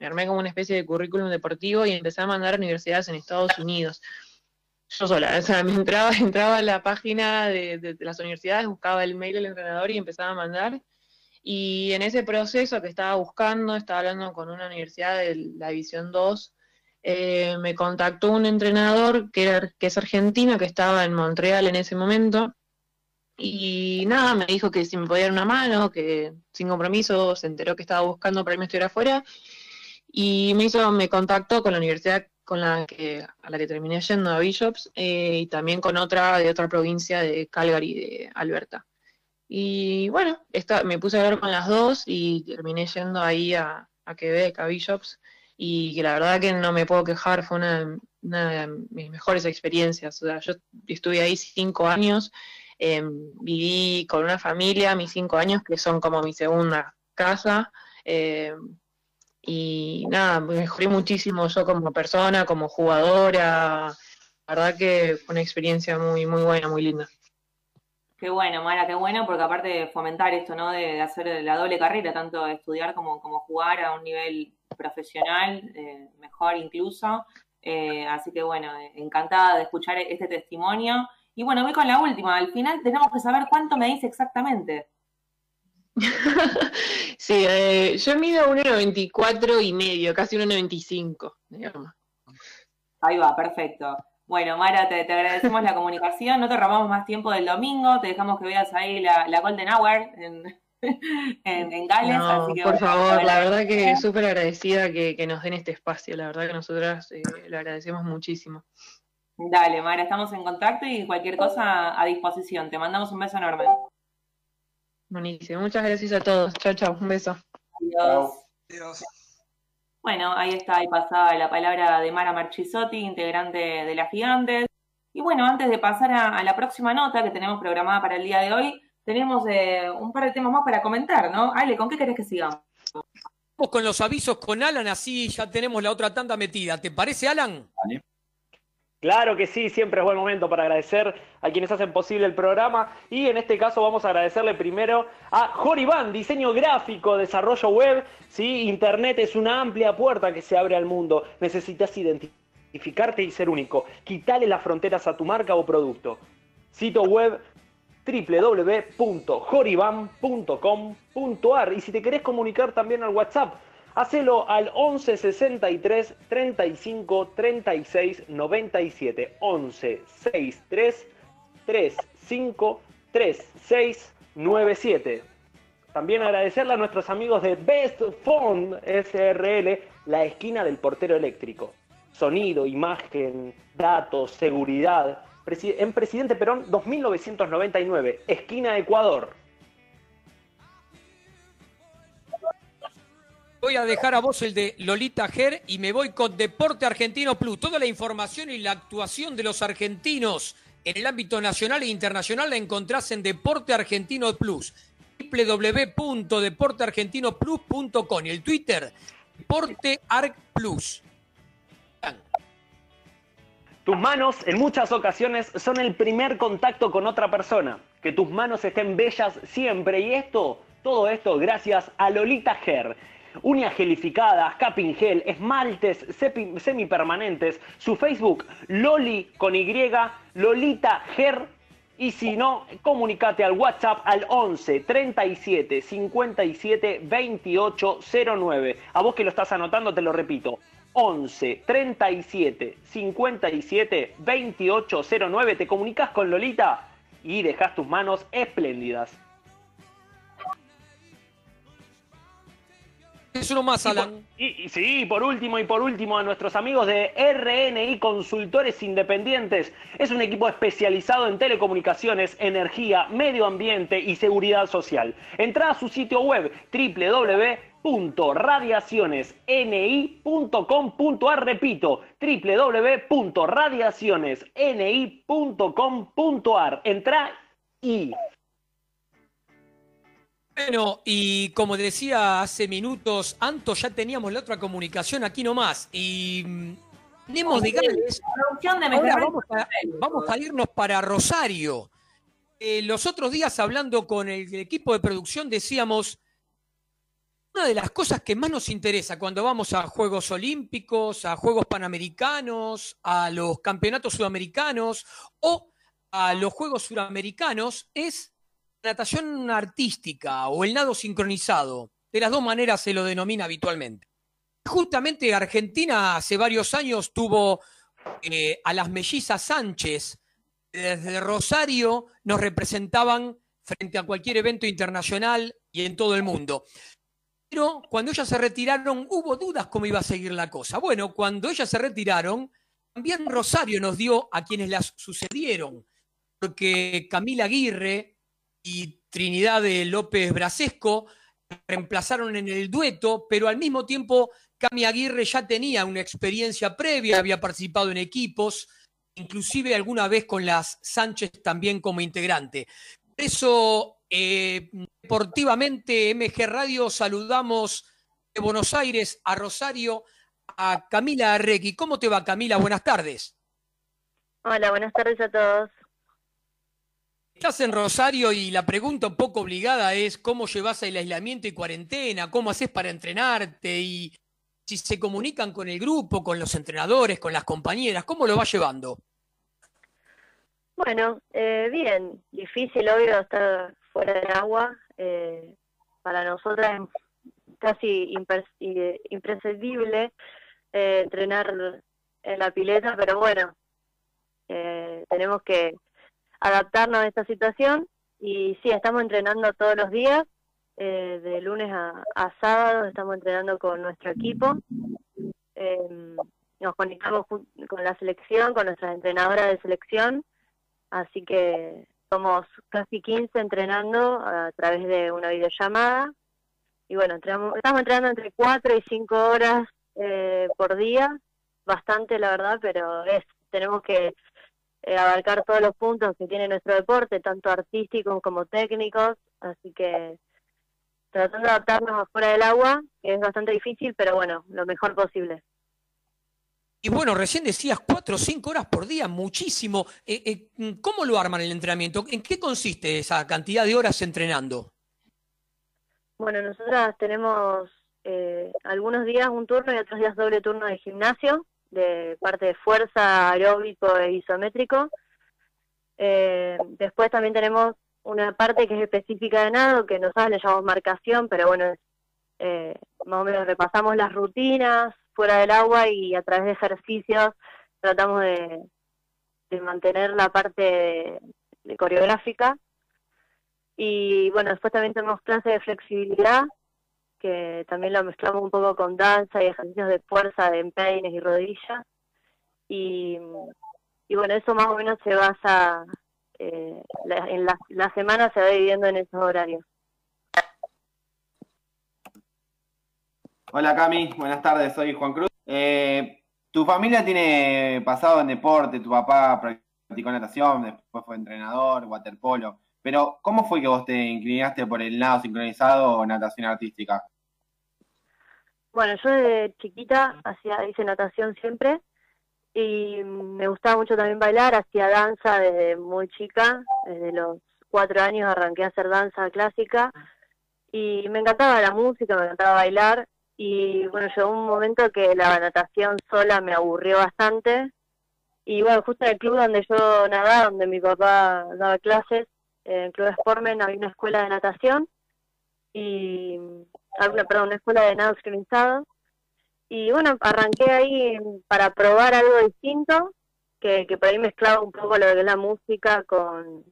Speaker 15: me armé como una especie de currículum deportivo y empecé a mandar a universidades en Estados Unidos. Yo sola, o sea, me entraba, entraba a la página de las universidades, buscaba el mail del entrenador y empezaba a mandar. Y en ese proceso que estaba buscando, estaba hablando con una universidad de la División 2, eh, me contactó un entrenador que, era, que es argentino, que estaba en Montreal en ese momento, y nada, me dijo que si me podía dar una mano, que sin compromiso, se enteró que estaba buscando para irme a estudiar afuera, y me hizo, me contactó con la universidad con la que, a la que terminé yendo, a Bishops, eh, y también con otra de otra provincia de Calgary, de Alberta. Y bueno, esta, me puse a hablar con las dos y terminé yendo ahí a, a Quebec, a Bishops, y que la verdad que no me puedo quejar, fue una, una de mis mejores experiencias. O sea, yo estuve ahí cinco años, eh, viví con una familia mis cinco años, que son como mi segunda casa. eh, y nada, me mejoré muchísimo yo como persona, como jugadora. La verdad que fue una experiencia muy, muy buena, muy linda.
Speaker 5: Qué bueno, Mara, qué bueno, porque aparte de fomentar esto, ¿no? De, de hacer la doble carrera, tanto estudiar como, como jugar a un nivel profesional, eh, mejor incluso. Eh, así que bueno, encantada de escuchar este testimonio. Y bueno, voy con la última. Al final tenemos que saber cuánto me dice exactamente.
Speaker 15: Sí, eh, yo mido 1,94 y medio, casi 1,95, digamos.
Speaker 5: Ahí va, perfecto. Bueno, Mara, te, te agradecemos la comunicación. No te robamos más tiempo del domingo. Te dejamos que veas ahí la, la Golden Hour en, en, en Gales.
Speaker 15: No,
Speaker 5: así que,
Speaker 15: por
Speaker 5: bueno,
Speaker 15: favor, la verdad que súper agradecida que, que nos den este espacio, la verdad que nosotras eh, lo agradecemos muchísimo.
Speaker 5: Dale, Mara, estamos en contacto y cualquier cosa a disposición. Te mandamos un beso enorme.
Speaker 15: Buenísimo, muchas gracias a todos. Chao, chao, un beso.
Speaker 5: Adiós. Bueno, ahí está, ahí pasaba la palabra de Mara Marchisotti, integrante de las Gigantes. Y bueno, antes de pasar a, a la próxima nota que tenemos programada para el día de hoy, tenemos eh, un par de temas más para comentar, ¿no? Ale, ¿con qué querés que sigamos?
Speaker 1: Vamos con los avisos con Alan, así ya tenemos la otra tanda metida. ¿Te parece, Alan?
Speaker 9: Claro que sí, siempre es buen momento para agradecer a quienes hacen posible el programa y en este caso vamos a agradecerle primero a Joriban, diseño gráfico, desarrollo web, ¿sí? Internet es una amplia puerta que se abre al mundo, necesitas identificarte y ser único, quitale las fronteras a tu marca o producto. Sitio web www.joriban.com.ar y si te querés comunicar también al WhatsApp, hacelo al 11 63 35 36 97 11 63 35 36 97 También agradecerle a nuestros amigos de Best Phone SRL, la esquina del portero eléctrico. Sonido, imagen, datos, seguridad. En Presidente Perón 2999, esquina Ecuador.
Speaker 1: Voy a dejar a vos el de Lolita Ger y me voy con Deporte Argentino Plus. Toda la información y la actuación de los argentinos en el ámbito nacional e internacional la encontrás en Deporte Argentino Plus. www.deporteargentinoplus.com y el Twitter Deporte Arc Plus.
Speaker 9: Tus manos en muchas ocasiones son el primer contacto con otra persona. Que tus manos estén bellas siempre y esto, todo esto gracias a Lolita Ger. Uñas gelificadas, capping gel, esmaltes semipermanentes. Su Facebook, Loli con Y, Lolita Ger. Y si no, comunicate al WhatsApp al 11 37 57 28 09. A vos que lo estás anotando, te lo repito. 11 37 57 28 09. Te comunicas con Lolita y dejas tus manos espléndidas.
Speaker 1: Es uno más, Alan.
Speaker 9: Y, y sí, por último y por último a nuestros amigos de RNI Consultores Independientes. Es un equipo especializado en telecomunicaciones, energía, medio ambiente y seguridad social. Entra a su sitio web www.radiacionesni.com.ar Repito, www.radiacionesni.com.ar Entra y
Speaker 1: Bueno, y como decía hace minutos, Anto, ya teníamos la otra comunicación aquí nomás. Y mm, tenemos Ahora
Speaker 5: Mejor
Speaker 1: vamos a, vamos a irnos para Rosario. Eh, los otros días, hablando con el equipo de producción, decíamos. Una de las cosas que más nos interesa cuando vamos a Juegos Olímpicos, a Juegos Panamericanos, a los Campeonatos Sudamericanos o a los Juegos Suramericanos es natación artística o el nado sincronizado. De las dos maneras se lo denomina habitualmente. Justamente Argentina hace varios años tuvo eh, a las mellizas Sánchez desde Rosario nos representaban frente a cualquier evento internacional y en todo el mundo. Pero cuando ellas se retiraron hubo dudas cómo iba a seguir la cosa. Bueno, cuando ellas se retiraron, también Rosario nos dio a quienes las sucedieron, porque Camila Aguirre y Trinidad de López Brasesco reemplazaron en el dueto, pero al mismo tiempo Cami Aguirre ya tenía una experiencia previa, había participado en equipos, inclusive alguna vez con las Sánchez también como integrante. Por eso, eh, deportivamente, MG Radio, saludamos de Buenos Aires a Rosario a Camila Arregui. ¿Cómo te va, Camila? Buenas tardes.
Speaker 16: Hola, buenas tardes a todos.
Speaker 1: Estás en Rosario y la pregunta un poco obligada es cómo llevas el aislamiento y cuarentena, cómo haces para entrenarte y si se comunican con el grupo, con los entrenadores, con las compañeras, ¿cómo lo vas llevando?
Speaker 16: Bueno, eh, bien, difícil, obvio, estar fuera del agua. eh, para nosotras es casi i- imprescindible eh, entrenar en la pileta, pero bueno, eh, tenemos que adaptarnos a esta situación y sí, estamos entrenando todos los días, eh, de lunes a, sábado estamos entrenando con nuestro equipo. Em, nos conectamos con la selección, con nuestras entrenadoras de selección, así que somos casi 15 entrenando a través de una videollamada. Y bueno, estamos entrenando entre 4 y 5 horas eh, por día, bastante la verdad, pero es tenemos que eh, abarcar todos los puntos que tiene nuestro deporte, tanto artísticos como técnicos, así que tratando de adaptarnos afuera del agua, que es bastante difícil, pero bueno, lo mejor posible.
Speaker 1: Y bueno, recién decías cuatro o cinco horas por día, muchísimo. Eh, eh, ¿Cómo lo arman el entrenamiento? ¿En qué consiste esa cantidad de horas entrenando?
Speaker 16: Bueno, nosotras tenemos eh, algunos días un turno y otros días doble turno de gimnasio, de parte de fuerza, aeróbico e isométrico. Eh, después también tenemos una parte que es específica de nado, que nosotros le llamamos marcación, pero bueno, eh, más o menos repasamos las rutinas fuera del agua y a través de ejercicios tratamos de, de mantener la parte coreográfica. Y bueno, después también tenemos clases de flexibilidad, que también lo mezclamos un poco con danza y ejercicios de fuerza de empeines y rodillas. Y, bueno, eso más o menos se basa, eh, en la, la semana se va dividiendo en esos horarios.
Speaker 2: Hola Cami, buenas tardes, soy Juan Cruz. Eh, tu familia tiene pasado en deporte, tu papá practicó natación, después fue entrenador, waterpolo, pero ¿cómo fue que vos te inclinaste por el nado sincronizado o natación artística?
Speaker 16: Bueno, yo desde chiquita hacía, hice natación siempre y me gustaba mucho también bailar, hacía danza desde muy chica, desde los cuatro años arranqué a hacer danza clásica y me encantaba la música, me encantaba bailar y bueno, llegó un momento que la natación sola me aburrió bastante y bueno, justo en el club donde yo nadaba, donde mi papá daba clases, en el Club Sportmen había una escuela de natación y alguna, perdón, una escuela de nado sincronizado. Y bueno, arranqué ahí para probar algo distinto, que, que por ahí mezclaba un poco lo que es la música con,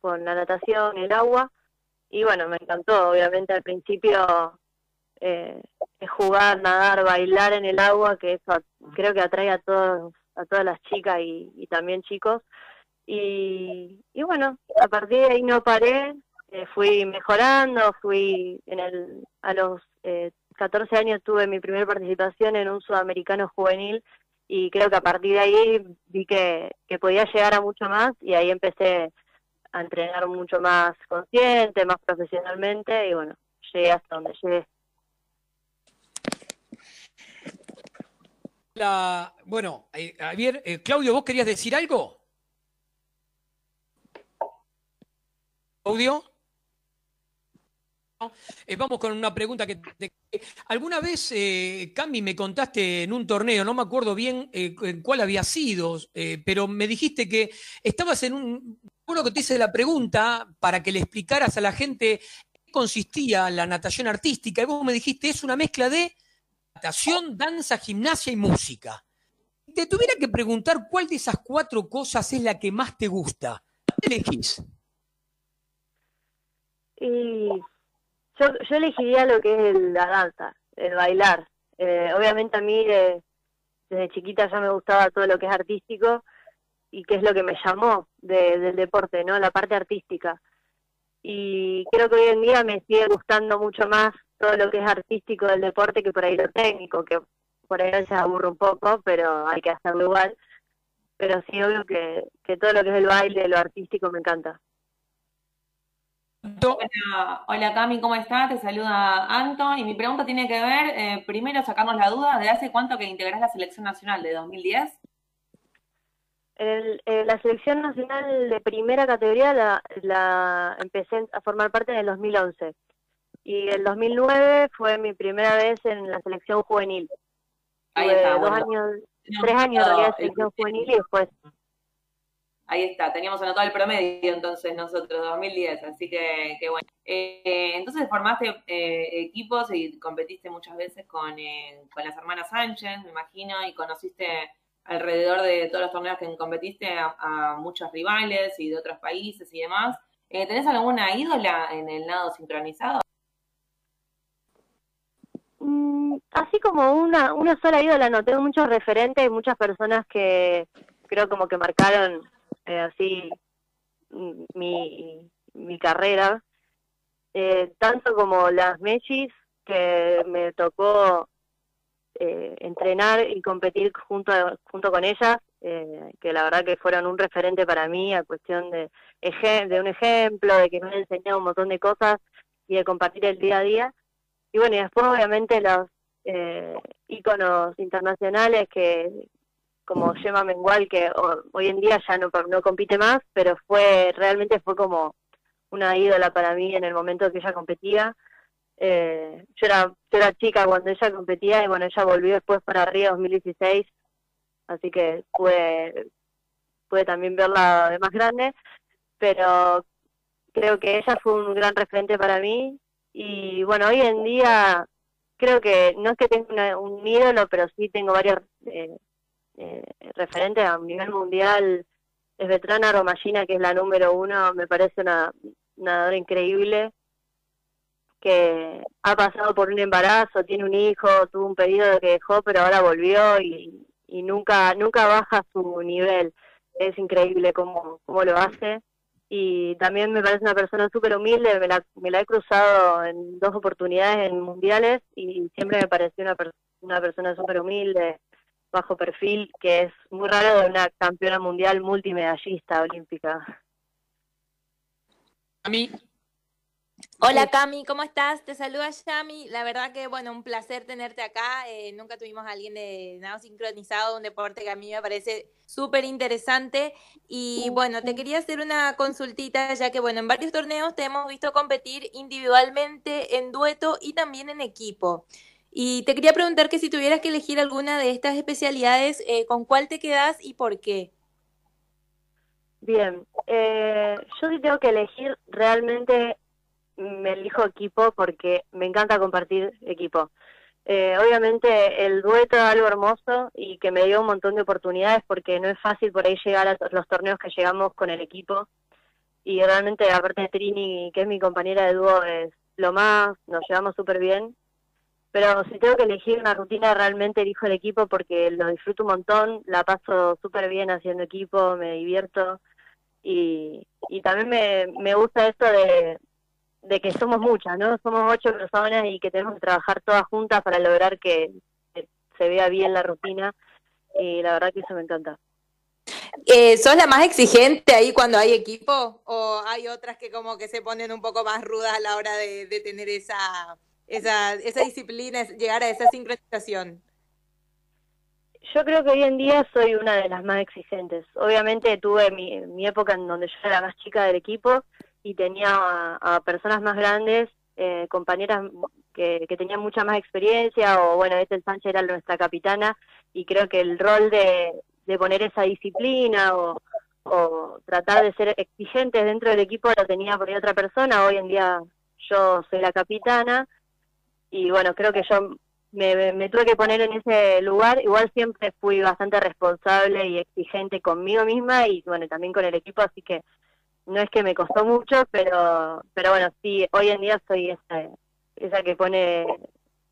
Speaker 16: con la natación, el agua. Y bueno, me encantó, obviamente al principio eh, jugar, nadar, bailar en el agua, que eso creo que atrae a todos, a todas las chicas y, y también chicos. Y, y bueno, a partir de ahí no paré, eh, fui mejorando, fui en el, a los eh, 14 años tuve mi primera participación en un sudamericano juvenil y creo que a partir de ahí vi que, que podía llegar a mucho más y ahí empecé a entrenar mucho más consciente, más profesionalmente y bueno, llegué hasta donde llegué.
Speaker 1: La, bueno, eh, Javier, eh, Claudio, ¿vos querías decir algo? Claudio. Eh, vamos con una pregunta que te- alguna vez, eh, Cami, me contaste en un torneo, no me acuerdo bien eh, cuál había sido, pero me dijiste que estabas en un, uno que te hice la pregunta para que le explicaras a la gente qué consistía la natación artística y vos me dijiste es una mezcla de natación, danza, gimnasia y música. Si Te tuviera que preguntar cuál de esas cuatro cosas es la que más te gusta. ¿Qué elegís?
Speaker 16: Yo, yo elegiría lo que es el- la danza, el bailar. Eh, obviamente a mí de- desde chiquita ya me gustaba todo lo que es artístico y que es lo que me llamó de- del deporte, ¿no? La parte artística. Y creo que hoy en día me sigue gustando mucho más todo lo que es artístico del deporte que por ahí lo técnico, que por ahí veces aburre un poco, pero hay que hacerlo igual. Pero sí, obvio que, que todo lo que es el baile, lo artístico me encanta.
Speaker 5: Hola, hola Cami, ¿cómo estás? Te saluda Anto y mi pregunta tiene que ver, eh, primero sacarnos la duda, ¿de hace cuánto que integrás la selección nacional? ¿De 2010?
Speaker 16: El- eh, la selección nacional de primera categoría la, la empecé a formar parte en el 2011 y el 2009 fue mi primera vez en la selección juvenil.
Speaker 5: Ahí está,
Speaker 16: dos años, tres años en de
Speaker 5: anotado el-
Speaker 16: selección juvenil y después
Speaker 5: Ahí está, teníamos anotado el promedio entonces nosotros, 2010, así que, que bueno. Eh, entonces formaste eh, equipos y competiste muchas veces con, eh, con las hermanas Sánchez, me imagino, y conociste alrededor de todos los torneos que competiste a, muchos rivales y de otros países y demás. ¿Tenés alguna ídola en el nado sincronizado?
Speaker 16: Mm, así como una, una sola ídola, no, tengo muchos referentes y muchas personas que creo como que marcaron eh, así mi, mi carrera, eh, tanto como las Mechis, que me tocó eh, entrenar y competir junto, junto con ellas, eh, que la verdad que fueron un referente para mí a cuestión de, de un ejemplo, de que me han enseñado un montón de cosas y de compartir el día a día. Y bueno, y después obviamente los eh, internacionales que como Gemma Mengual, que ho- hoy en día ya no, no compite más, pero fue realmente fue como una ídola para mí en el momento que ella competía. Eh, yo, era, yo era chica cuando ella competía y bueno, ella volvió después para Río 2016, así que pude, pude también verla de más grande, pero creo que ella fue un gran referente para mí y bueno, hoy en día creo que no es que tenga una- un ídolo, pero sí tengo varios eh, eh, referentes a nivel mundial. Es Vetrana Romagina, que es la número uno, me parece una, nadadora increíble que ha pasado por un embarazo, tiene un hijo, tuvo un periodo que dejó, pero ahora volvió y, nunca nunca baja su nivel. Es increíble cómo, cómo lo hace. Y también me parece una persona súper humilde, me la, me la he cruzado en dos oportunidades en mundiales y siempre me pareció una, una persona súper humilde, bajo perfil, que es muy raro de una campeona mundial multimedallista olímpica.
Speaker 1: A mí,
Speaker 8: Hola Cami, ¿cómo estás? Te saluda Yami. La verdad que, bueno, un placer tenerte acá. Eh, nunca tuvimos a alguien de nado sincronizado, un deporte que a mí me parece súper interesante. Y bueno, te quería hacer una consultita, ya que, bueno, en varios torneos te hemos visto competir individualmente, en dueto y también en equipo. Y te quería preguntar que si tuvieras que elegir alguna de estas especialidades, eh, ¿con cuál te quedas y por qué?
Speaker 16: Bien, eh, yo sí tengo que elegir, realmente me elijo equipo porque me encanta compartir equipo. Eh, obviamente el dueto es algo hermoso y que me dio un montón de oportunidades porque no es fácil por ahí llegar a los torneos que llegamos con el equipo. Y realmente, aparte de Trini, que es mi compañera de dúo, es lo más, nos llevamos súper bien. Pero si tengo que elegir una rutina, realmente elijo el equipo porque lo disfruto un montón, la paso súper bien haciendo equipo, me divierto y, también me, me gusta esto de, de que somos muchas, ¿no? Somos ocho personas y que tenemos que trabajar todas juntas para lograr que, se vea bien la rutina y la verdad que eso me encanta.
Speaker 8: Eh, ¿sos la más exigente ahí cuando hay equipo? ¿O hay otras que como que se ponen un poco más rudas a la hora de tener esa, esa, esa disciplina, llegar a esa sincronización?
Speaker 16: Yo creo que hoy en día soy una de las más exigentes. Obviamente tuve mi, mi época en donde yo era la más chica del equipo y tenía a, a personas más grandes, eh, compañeras que, que tenían mucha más experiencia, o bueno, Ethel Sánchez era nuestra capitana, y creo que el rol de, de poner esa disciplina o, o tratar de ser exigentes dentro del equipo lo tenía por ahí otra persona. Hoy en día yo soy la capitana y bueno, creo que yo me, tuve que poner en ese lugar. Igual siempre fui bastante responsable y exigente conmigo misma y bueno, también con el equipo, así que no es que me costó mucho, pero pero bueno, sí, hoy en día soy esa, esa que pone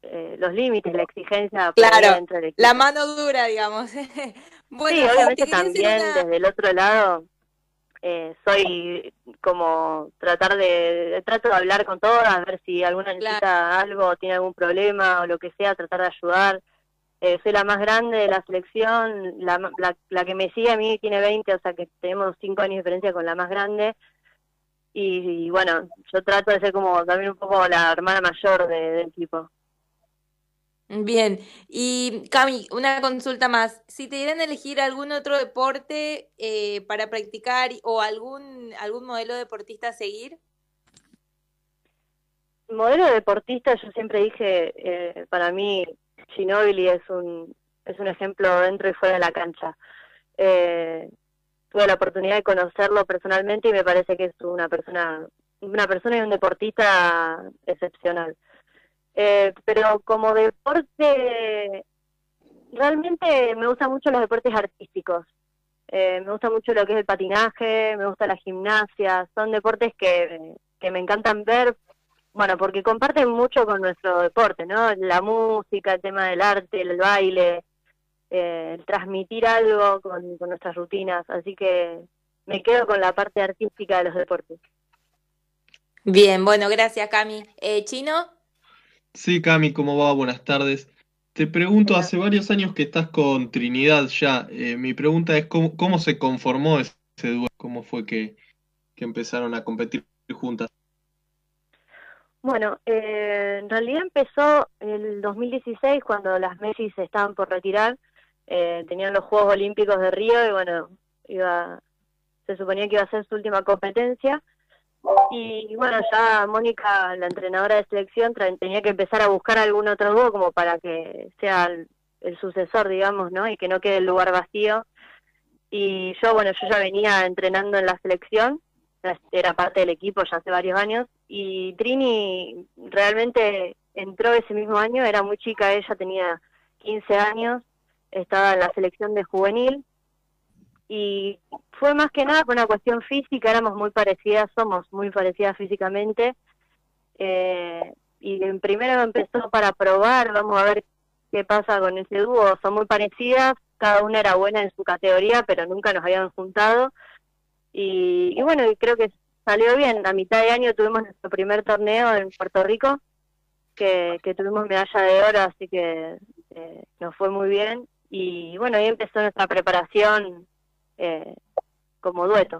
Speaker 16: eh, los límites, la exigencia
Speaker 8: Claro,
Speaker 16: dentro del equipo.
Speaker 8: la mano dura, digamos. Bueno,
Speaker 16: sí,
Speaker 8: te
Speaker 16: obviamente también
Speaker 8: una-
Speaker 16: desde el otro lado eh, soy como tratar de, trato de hablar con todas, ver si alguna necesita algo, tiene algún problema o lo que sea, tratar de ayudar. Eh, soy la más grande de la selección, la, la, la que me sigue a mí tiene 20, o sea que tenemos 5 años de diferencia con la más grande. Y, y bueno, yo trato de ser como también un poco la hermana mayor de- del equipo.
Speaker 8: Bien, y Cami, una consulta más. Si te dieran a elegir algún otro deporte eh, para practicar o algún, algún modelo deportista a seguir,
Speaker 16: modelo deportista, yo siempre dije, eh, para mí Ginóbili es un, es un ejemplo dentro y fuera de la cancha. Eh, tuve la oportunidad de conocerlo personalmente y me parece que es una persona, una persona y un deportista excepcional. Eh, pero como deporte, realmente me gustan mucho los deportes artísticos. Eh, me gusta mucho lo que es el patinaje, me gusta la gimnasia, son deportes que, que me encantan ver bueno, porque comparten mucho con nuestro deporte, ¿no? La música, el tema del arte, el baile, eh, el transmitir algo con, con nuestras rutinas. Así que me quedo con la parte artística de los deportes.
Speaker 8: Bien, bueno, gracias, Cami. Eh, ¿Chino?
Speaker 3: Sí, Cami, ¿cómo va? Buenas tardes. Te pregunto, hace varios años que estás con Trinidad ya. eh, mi pregunta es cómo, cómo se conformó ese dúo, cómo fue que, que empezaron a competir juntas.
Speaker 16: Bueno, eh, en realidad empezó el 2016 cuando las Messi se estaban por retirar. Eh, tenían los Juegos Olímpicos de Río y bueno, iba, se suponía que iba a ser su última competencia. Y bueno, ya Mónica, la entrenadora de selección, tenía que empezar a buscar algún otro dúo como para que sea el, el sucesor, digamos, ¿no? Y que no quede el lugar vacío. Y yo, bueno, yo ya venía entrenando en la selección, era parte del equipo ya hace varios años, y Trini realmente entró ese mismo año, era muy chica, ella tenía 15 años, estaba en la selección de juvenil, y fue más que nada por una cuestión física, éramos muy parecidas, somos muy parecidas físicamente. Eh, y en primero empezó para probar, vamos a ver qué pasa con ese dúo, son muy parecidas, cada una era buena en su categoría, pero nunca nos habían juntado. Y, bueno, creo que salió bien. A mitad de año tuvimos nuestro primer torneo en Puerto Rico, que, que tuvimos medalla de oro, así que eh, nos fue muy bien. Y bueno, ahí empezó nuestra preparación eh, como dueto.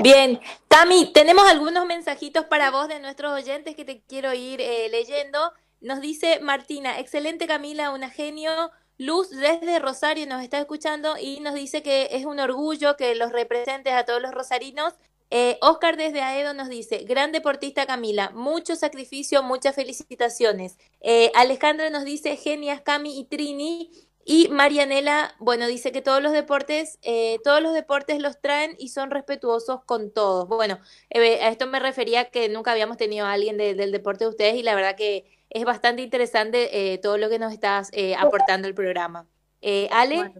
Speaker 8: Bien, Cami, tenemos algunos mensajitos para vos de nuestros oyentes que te quiero ir eh, leyendo. Nos dice Martina, excelente Camila, una genio. Luz desde Rosario nos está escuchando y nos dice que es un orgullo que los representes a todos los rosarinos. Eh, Oscar desde Aedo nos dice, gran deportista Camila, mucho sacrificio, muchas felicitaciones. Eh, Alejandra nos dice, genias Cami y Trini. Y Marianela, bueno, dice que todos los deportes, eh, todos los deportes los traen y son respetuosos con todos. Bueno, eh, a esto me refería que nunca habíamos tenido a alguien de- del deporte de ustedes y la verdad que es bastante interesante eh, todo lo que nos estás eh, aportando el programa. Eh, Ale,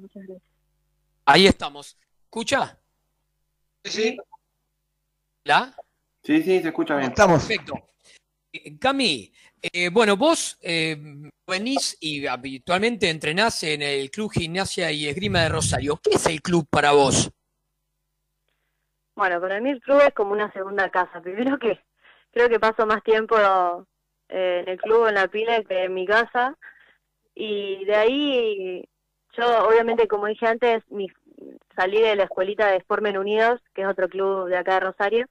Speaker 1: Ahí estamos. ¿Escucha?
Speaker 3: Sí.
Speaker 1: ¿La?
Speaker 2: Sí, sí, se escucha bien.
Speaker 1: Perfecto. Cami, eh, bueno, vos eh, venís y habitualmente entrenás en el Club Gimnasia y Esgrima de Rosario. ¿Qué es el club para vos?
Speaker 16: Bueno, para mí el club es como una segunda casa. Primero que creo que paso más tiempo eh, en el club, en la pila, que en mi casa. Y de ahí, yo obviamente, como dije antes, mi, salí de la escuelita de Sportmen Unidos, que es otro club de acá de Rosario.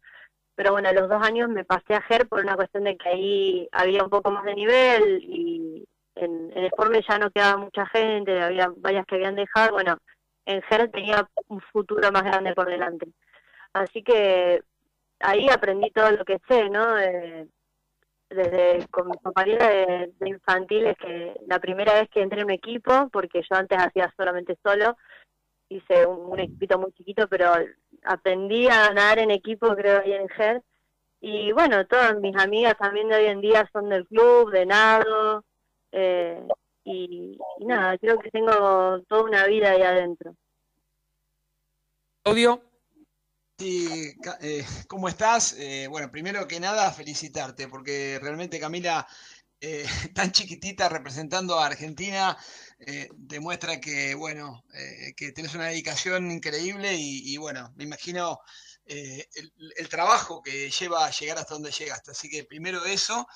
Speaker 16: Pero bueno, a los dos años me pasé a GER por una cuestión de que ahí había un poco más de nivel y en, en Sportmen ya no quedaba mucha gente, había varias que habían dejado. Bueno, en GER tenía un futuro más grande por delante. Así que ahí aprendí todo lo que sé, ¿no? De- desde con mi compañera de, de infantiles, que la primera vez que entré en un equipo, porque yo antes hacía solamente solo, hice un, un equipito muy chiquito, pero aprendí a nadar en equipo, creo, ahí en GER. Y bueno, todas mis amigas también de hoy en día son del club, de nado, eh, y, y nada, creo que tengo toda una vida ahí adentro.
Speaker 1: Claudio.
Speaker 4: Sí, eh, ¿cómo estás? Eh, bueno, primero que nada, felicitarte, porque realmente Camila, eh, tan chiquitita representando a Argentina, eh, demuestra que, bueno, eh, que tienes una dedicación increíble y, y, bueno, me imagino eh, el, el trabajo que lleva a llegar hasta donde llegaste. Así que primero eso.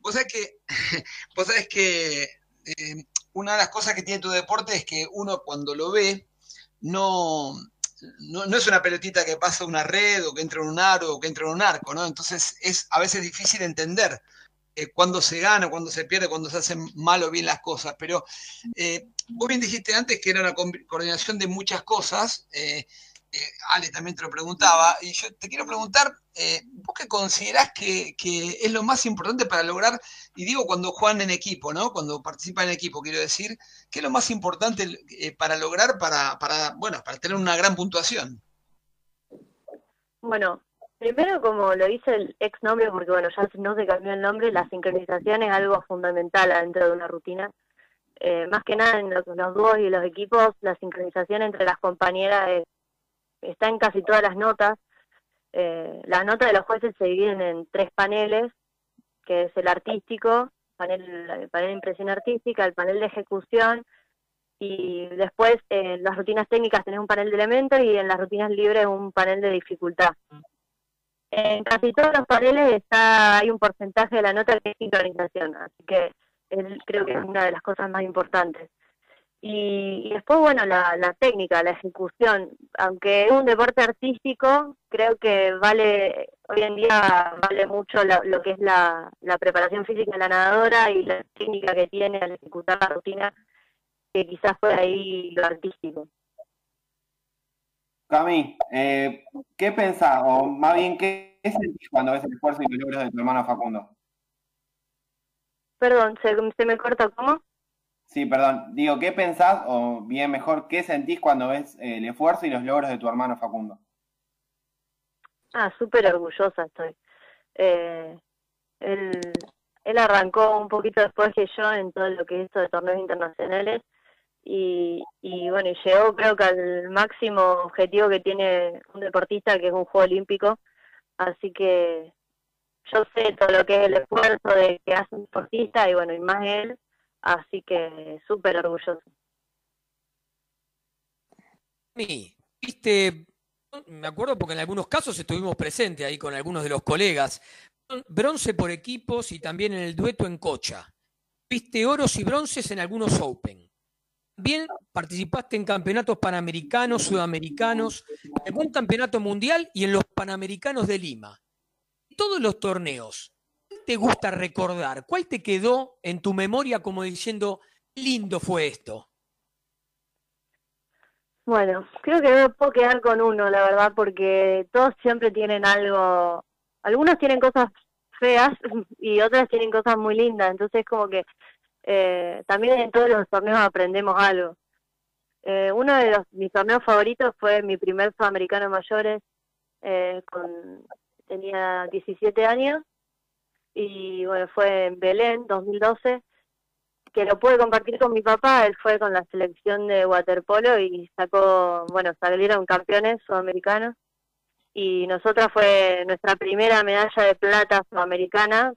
Speaker 4: Vos sabés que, vos sabés que una de las cosas que tiene tu deporte es que uno cuando lo ve, no, no, no es una pelotita que pasa una red o que entra en un aro o que entra en un arco, ¿no? Entonces es a veces difícil entender eh, cuándo se gana, cuándo se pierde, cuándo se hacen mal o bien las cosas. Pero eh, vos bien dijiste antes que era una co- coordinación de muchas cosas. eh, Ale también te lo preguntaba, y yo te quiero preguntar, ¿vos qué considerás que, es lo más importante para lograr, y digo cuando juegan en equipo, ¿no? Cuando participan en equipo, quiero decir, ¿qué es lo más importante para lograr, para, bueno, para tener una gran puntuación?
Speaker 16: Bueno, primero como lo dice el ex nombre, porque bueno, ya no se cambió el nombre, la sincronización es algo fundamental dentro de una rutina. Eh, más que nada en los, los dúos y los equipos, la sincronización entre las compañeras es- está en casi todas las notas. Eh, las notas de los jueces se dividen en tres paneles, que es el artístico, panel, el panel de impresión artística, el panel de ejecución y después en las rutinas técnicas tenés un panel de elementos y en las rutinas libres un panel de dificultad. En casi todos los paneles está hay un porcentaje de la nota que es sincronización, así que es- creo que es una de las cosas más importantes. Y, y después, bueno, la, la técnica, la ejecución, aunque es un deporte artístico, creo que vale, hoy en día vale mucho la- lo que es la, la preparación física de la nadadora y la técnica que tiene al ejecutar la rutina, que quizás fue ahí lo artístico.
Speaker 2: Cami, eh, ¿qué pensás, o más bien, qué sentís cuando ves el esfuerzo y los logros de tu hermano Facundo?
Speaker 16: Perdón, ¿se, se me corta cómo?
Speaker 2: Sí, perdón, digo, ¿qué pensás, o bien mejor, qué sentís cuando ves eh, el esfuerzo y los logros de tu hermano Facundo?
Speaker 16: Ah, súper orgullosa estoy. Eh, él, él arrancó un poquito después que yo en todo lo que es esto de torneos internacionales y, bueno, llegó creo que al máximo objetivo que tiene un deportista, que es un juego olímpico, así que yo sé todo lo que es el esfuerzo de que hace un deportista y bueno, y más él, así que súper orgulloso.
Speaker 1: mí, viste, me acuerdo porque en algunos casos estuvimos presentes ahí con algunos de los colegas. Bronce por equipos y también en el dueto en cocha. Viste oros y bronces en algunos Open. También participaste en campeonatos panamericanos, sudamericanos, en un campeonato mundial y en los panamericanos de Lima. Todos los torneos, ¿cuál te gusta recordar? ¿Cuál te quedó en tu memoria como diciendo, "Qué lindo fue esto?
Speaker 16: Bueno, creo que me puedo quedar con uno, la verdad, porque todos siempre tienen algo, algunos tienen cosas feas y otras tienen cosas muy lindas, entonces como que eh, también en todos los torneos aprendemos algo. Eh, uno de los, mis torneos favoritos fue mi primer sudamericano mayores, eh, tenía 17 años y bueno, fue en Belén, 2012, que lo pude compartir con mi papá, él fue con la selección de waterpolo y sacó, bueno, salieron campeones sudamericanos y nosotras fue nuestra primera medalla de plata sudamericana,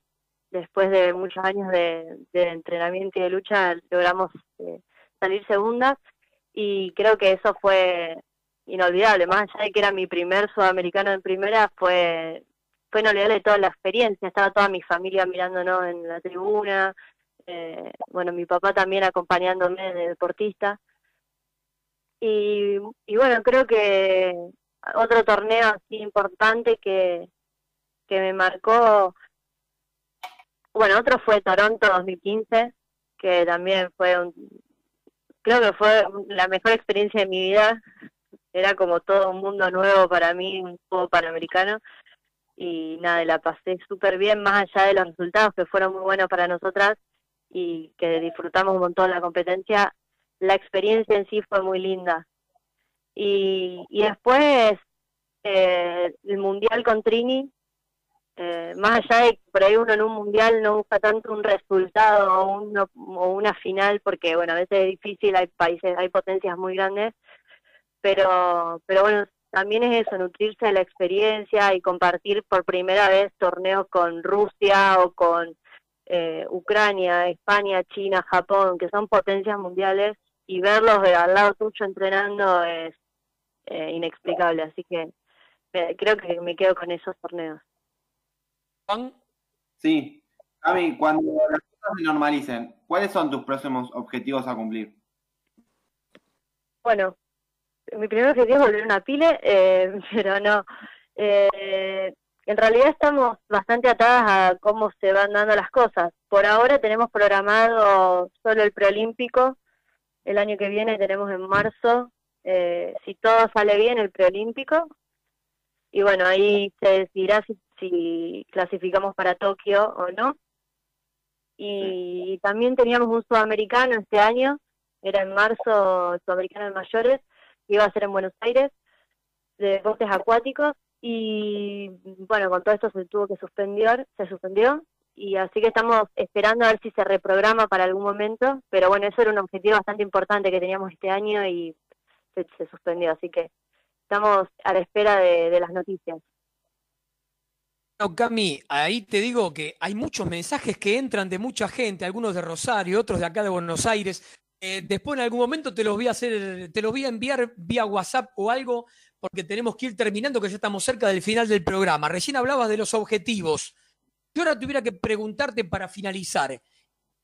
Speaker 16: después de muchos años de, entrenamiento y de lucha logramos eh, salir segundas. Y creo que eso fue inolvidable, más allá de que era mi primer sudamericano en primera, fue, fue inolvidable toda la experiencia, estaba toda mi familia mirándonos en la tribuna, eh, bueno, mi papá también acompañándome de deportista. Y, y bueno, creo que otro torneo así importante que, que me marcó, bueno, otro fue Toronto 2015, que también fue un, creo que fue la mejor experiencia de mi vida. Era como todo un mundo nuevo para mí, un juego panamericano. Y nada, la pasé súper bien, más allá de los resultados que fueron muy buenos para nosotras y que disfrutamos un montón la competencia. La experiencia en sí fue muy linda. Y, y después eh, el mundial con Trini, eh, más allá de que por ahí uno en un mundial no busca tanto un resultado o, uno- o una final, porque bueno, a veces es difícil, hay países, hay potencias muy grandes, pero, pero bueno, también es eso, nutrirse de la experiencia y compartir por primera vez torneos con Rusia o con eh, Ucrania, España, China, Japón, que son potencias mundiales, y verlos de al lado tuyo entrenando es eh, inexplicable, así que eh, creo que me quedo con esos torneos.
Speaker 2: Sí. Cami, cuando las cosas se normalicen, ¿cuáles son tus próximos objetivos a cumplir?
Speaker 16: Bueno, mi primer objetivo es volver a una pile, eh, pero no. Eh, en realidad estamos bastante atadas a cómo se van dando las cosas. Por ahora tenemos programado solo el preolímpico. El año que viene tenemos en marzo, eh, si todo sale bien, el preolímpico. Y bueno, ahí se decidirá si, si clasificamos para Tokio o no. Y también teníamos un sudamericano este año, era en marzo, sudamericano de mayores, iba a ser en Buenos Aires, de deportes acuáticos, y bueno, con todo esto se tuvo que suspender, se suspendió, y así que estamos esperando a ver si se reprograma para algún momento, pero bueno, eso era un objetivo bastante importante que teníamos este año y se, se suspendió, así que estamos a la espera de, de las noticias.
Speaker 1: Cami, ahí te digo que hay muchos mensajes que entran de mucha gente, algunos de Rosario, otros de acá de Buenos Aires. Eh, después en algún momento te los voy a hacer, te los voy a enviar vía WhatsApp o algo, porque tenemos que ir terminando, que ya estamos cerca del final del programa. Recién hablabas de los objetivos. Yo ahora tuviera que preguntarte para finalizar,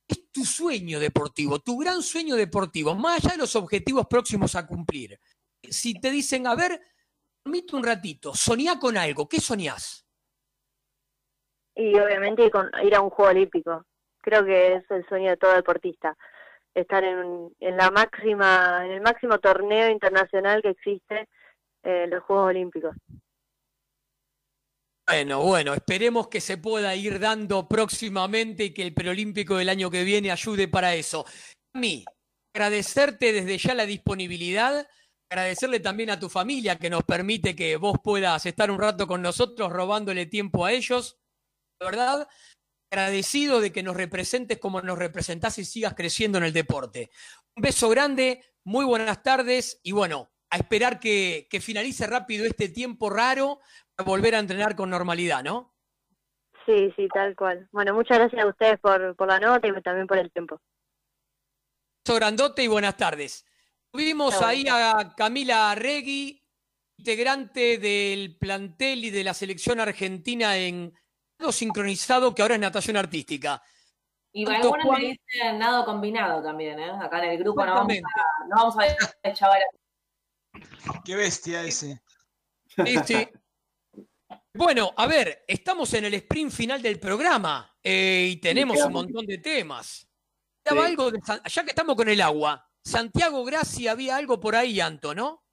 Speaker 1: es tu sueño deportivo, tu gran sueño deportivo, más allá de los objetivos próximos a cumplir. Si te dicen, a ver, permite un ratito, soñá con algo, ¿qué soñás?
Speaker 16: Y obviamente ir a un juego olímpico. Creo que es el sueño de todo deportista. Estar en, en la máxima, en el máximo torneo internacional que existe, eh, los Juegos Olímpicos.
Speaker 1: Bueno, bueno, esperemos que se pueda ir dando próximamente y que el preolímpico del año que viene ayude para eso. A mí, agradecerte desde ya la disponibilidad, agradecerle también a tu familia que nos permite que vos puedas estar un rato con nosotros robándole tiempo a ellos. De verdad, agradecido de que nos representes como nos representás y sigas creciendo en el deporte. Un beso grande, muy buenas tardes y bueno, a esperar que, que finalice rápido este tiempo raro para volver a entrenar con normalidad, ¿no?
Speaker 16: Sí, sí, tal cual. Bueno, muchas gracias a ustedes por, por la nota y también por el tiempo.
Speaker 1: beso grandote y buenas tardes. Tuvimos
Speaker 16: Chao,
Speaker 1: ahí a Camila Regui, integrante del plantel y de la selección argentina en sincronizado, que ahora es natación artística.
Speaker 5: Y algunos le dicen nado combinado también, ¿eh? Acá en el grupo no vamos a, no vamos a ver al chaval.
Speaker 4: Qué bestia ese.
Speaker 1: Sí, sí. Bueno, a ver, estamos en el sprint final del programa eh, y tenemos un montón de temas.
Speaker 2: Sí.
Speaker 1: algo de ya que estamos con el agua, Santiago Gracia, había algo por ahí, Anto, ¿no?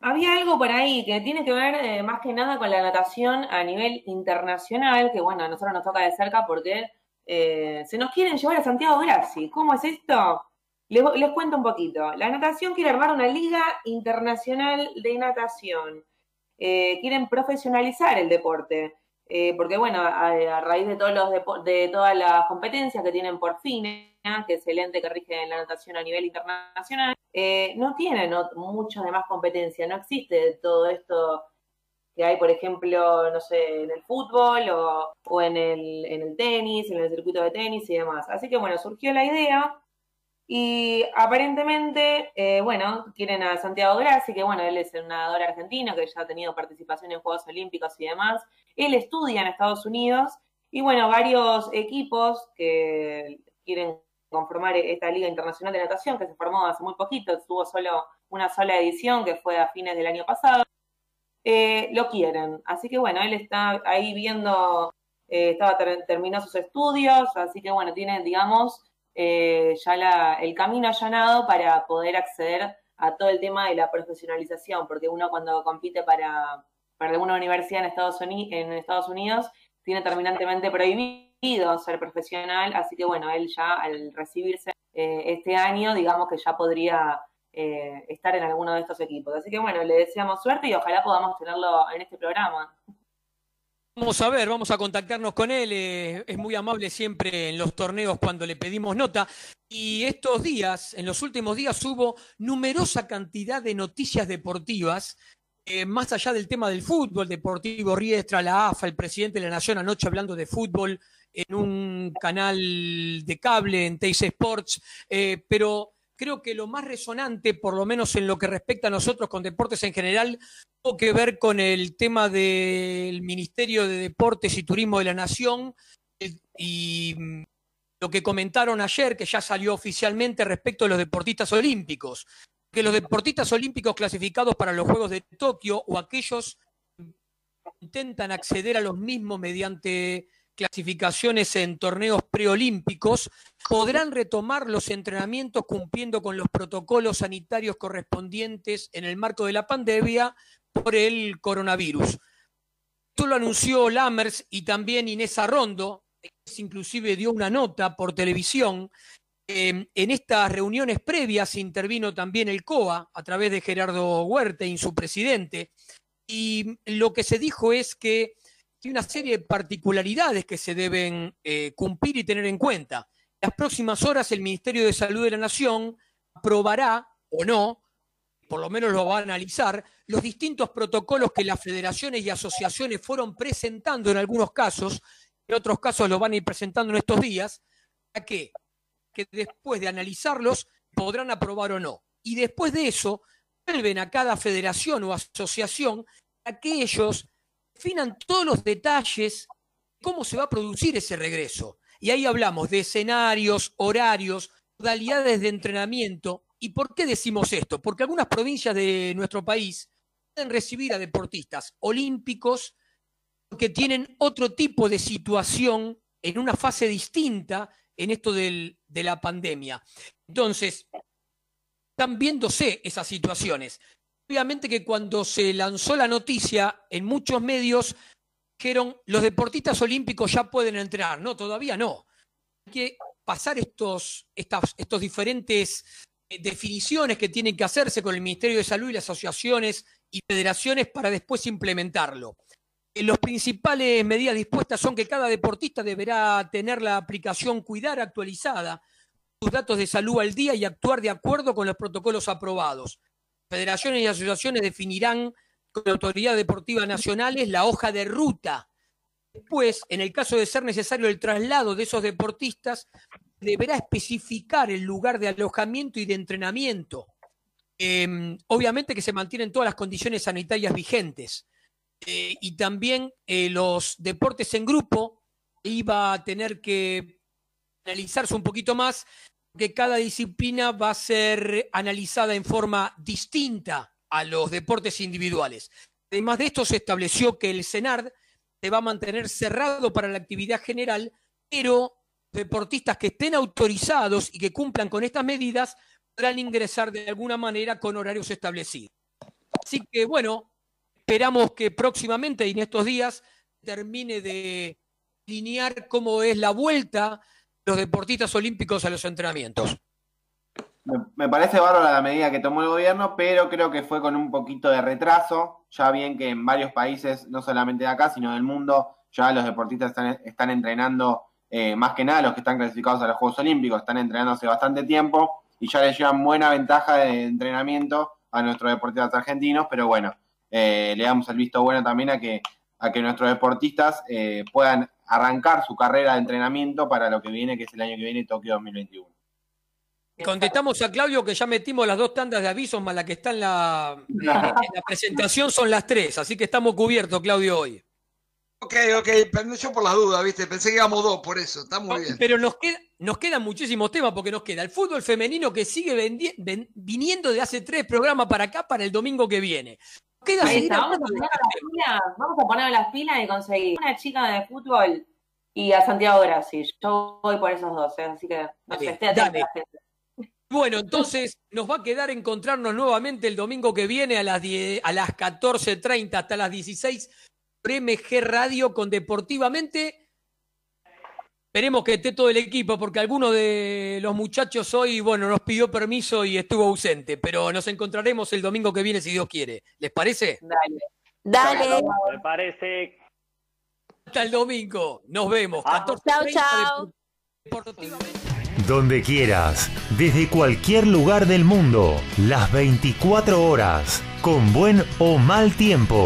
Speaker 5: Había algo por ahí que tiene que ver eh, más que nada con la natación a nivel internacional, que bueno, a nosotros nos toca de cerca porque eh, se nos quieren llevar a Santiago Grassi. ¿Cómo es esto? Les, cuento un poquito. La natación quiere armar una liga internacional de natación. Eh, quieren profesionalizar el deporte. Eh, porque bueno, a, raíz de todos los de todas las competencias que tienen por FINE, que es el ente que rige la natación a nivel internacional, eh, no tienen ot- mucha de más competencia, no existe todo esto que hay, por ejemplo, no sé, en el fútbol o, o en, el, en el tenis, en el circuito de tenis y demás. Así que bueno, surgió la idea y aparentemente, eh, bueno, quieren a Santiago Grassi, que bueno, él es un nadador argentino que ya ha tenido participación en Juegos Olímpicos y demás. Él estudia en Estados Unidos y bueno, varios equipos que quieren conformar esta Liga Internacional de Natación que se formó hace muy poquito, tuvo solo una sola edición que fue a fines del año pasado, eh, lo quieren. Así que bueno, él está ahí viendo, eh, estaba ter- terminó sus estudios, así que bueno, tiene, digamos, eh, ya la- el camino allanado para poder acceder a todo el tema de la profesionalización, porque uno cuando compite para, para alguna universidad en Estados, en Estados Unidos tiene terminantemente prohibido ser profesional, así que bueno, él ya al recibirse eh, este año, digamos que ya podría eh, estar en alguno de estos equipos. Así que bueno, le deseamos suerte y ojalá podamos tenerlo en este programa.
Speaker 1: Vamos a ver, vamos a contactarnos con él. es muy amable siempre en los torneos cuando le pedimos nota. Y estos días, en los últimos días, hubo numerosa cantidad de noticias deportivas, eh, más allá del tema del fútbol, Deportivo Riestra, la AFA, el presidente de la Nación anoche hablando de fútbol en un canal de cable, en Teis Sports, eh, pero creo que lo más resonante, por lo menos en lo que respecta a nosotros con deportes en general, tuvo que ver con el tema del Ministerio de Deportes y Turismo de la Nación eh, y mm, lo que comentaron ayer, que ya salió oficialmente respecto a los deportistas olímpicos, que los deportistas olímpicos clasificados para los Juegos de Tokio o aquellos que intentan acceder a los mismos mediante clasificaciones en torneos preolímpicos, podrán retomar los entrenamientos cumpliendo con los protocolos sanitarios correspondientes en el marco de la pandemia por el coronavirus. Esto lo anunció Lammers y también Inés Arrondo, inclusive dio una nota por televisión. Eh, en estas reuniones previas intervino también el COA a través de Gerardo Huertein, su presidente, y lo que se dijo es que hay una serie de particularidades que se deben eh, cumplir y tener en cuenta. En las próximas horas el Ministerio de Salud de la Nación aprobará o no, por lo menos lo va a analizar, los distintos protocolos que las federaciones y asociaciones fueron presentando en algunos casos, en otros casos lo van a ir presentando en estos días, para que, que después de analizarlos podrán aprobar o no. Y después de eso, vuelven a cada federación o asociación a definan todos los detalles de cómo se va a producir ese regreso. Y ahí hablamos de escenarios, horarios, modalidades de entrenamiento. ¿Y por qué decimos esto? Porque algunas provincias de nuestro país pueden recibir a deportistas olímpicos que tienen otro tipo de situación en una fase distinta en esto de la pandemia. Entonces, están viéndose esas situaciones. Obviamente que cuando se lanzó la noticia en muchos medios dijeron los deportistas olímpicos ya pueden entrenar. No, todavía no. Hay que pasar estos, estas, estos diferentes eh, definiciones que tienen que hacerse con el Ministerio de Salud y las asociaciones y federaciones para después implementarlo. Eh, Las principales medidas dispuestas son que cada deportista deberá tener la aplicación Cuidar actualizada, sus datos de salud al día y actuar de acuerdo con los protocolos aprobados. Federaciones y asociaciones definirán con la Autoridad Deportiva Nacionales la hoja de ruta. Después, en el caso de ser necesario el traslado de esos deportistas, deberá especificar el lugar de alojamiento y de entrenamiento. Eh, obviamente que se mantienen todas las condiciones sanitarias vigentes. Eh, y también eh, los deportes en grupo iba a tener que analizarse un poquito más, que cada disciplina va a ser analizada en forma distinta a los deportes individuales. Además de esto, se estableció que el CENARD se va a mantener cerrado para la actividad general, pero deportistas que estén autorizados y que cumplan con estas medidas podrán ingresar de alguna manera con horarios establecidos. Así que bueno, esperamos que próximamente y en estos días termine de linear cómo es la vuelta los deportistas olímpicos a los entrenamientos.
Speaker 2: Me, parece bárbara la medida que tomó el gobierno, pero creo que fue con un poquito de retraso. Ya bien que en varios países, no solamente de acá, sino del mundo, ya los deportistas están, están entrenando, eh, más que nada los que están clasificados a los Juegos Olímpicos, están entrenando hace bastante tiempo y ya les llevan buena ventaja de entrenamiento a nuestros deportistas argentinos, pero bueno, eh, le damos el visto bueno también a que, a que nuestros deportistas eh, puedan arrancar su carrera de entrenamiento para lo que viene, que es el año que viene, Tokio 2021.
Speaker 1: Contestamos a Claudio que ya metimos las dos tandas de avisos más la que está en la, en la presentación, son las tres, así que estamos cubiertos, Claudio, hoy.
Speaker 4: Ok, ok, yo por las dudas, ¿viste? Pensé que íbamos dos, por eso, está muy bien.
Speaker 1: Pero nos, queda, nos quedan muchísimos temas porque nos queda el fútbol femenino que sigue ven- viniendo de hace tres programas para acá para el domingo que viene.
Speaker 5: Ahí
Speaker 1: seguir
Speaker 5: está, vamos a poner las pilas, vamos a poner las pilas y conseguir una chica de fútbol y a Santiago Grassi. Yo voy por esos dos, ¿eh? así que no sé, esté atenta
Speaker 1: dale.
Speaker 5: la gente.
Speaker 1: Bueno, entonces nos va a quedar encontrarnos nuevamente el domingo que viene a las, 10 a las 14.30 hasta las 16 por MG Radio con Deportivamente. Esperemos que esté todo el equipo porque alguno de los muchachos hoy, bueno, nos pidió permiso y estuvo ausente, pero nos encontraremos el domingo que viene si Dios quiere. ¿Les parece?
Speaker 5: Dale.
Speaker 8: Dale.
Speaker 9: Me parece.
Speaker 1: Hasta el domingo. Nos vemos.
Speaker 8: Chao,
Speaker 1: 14:30
Speaker 8: chao.
Speaker 11: Donde quieras, desde cualquier lugar del mundo, las 24 horas, con buen o mal tiempo.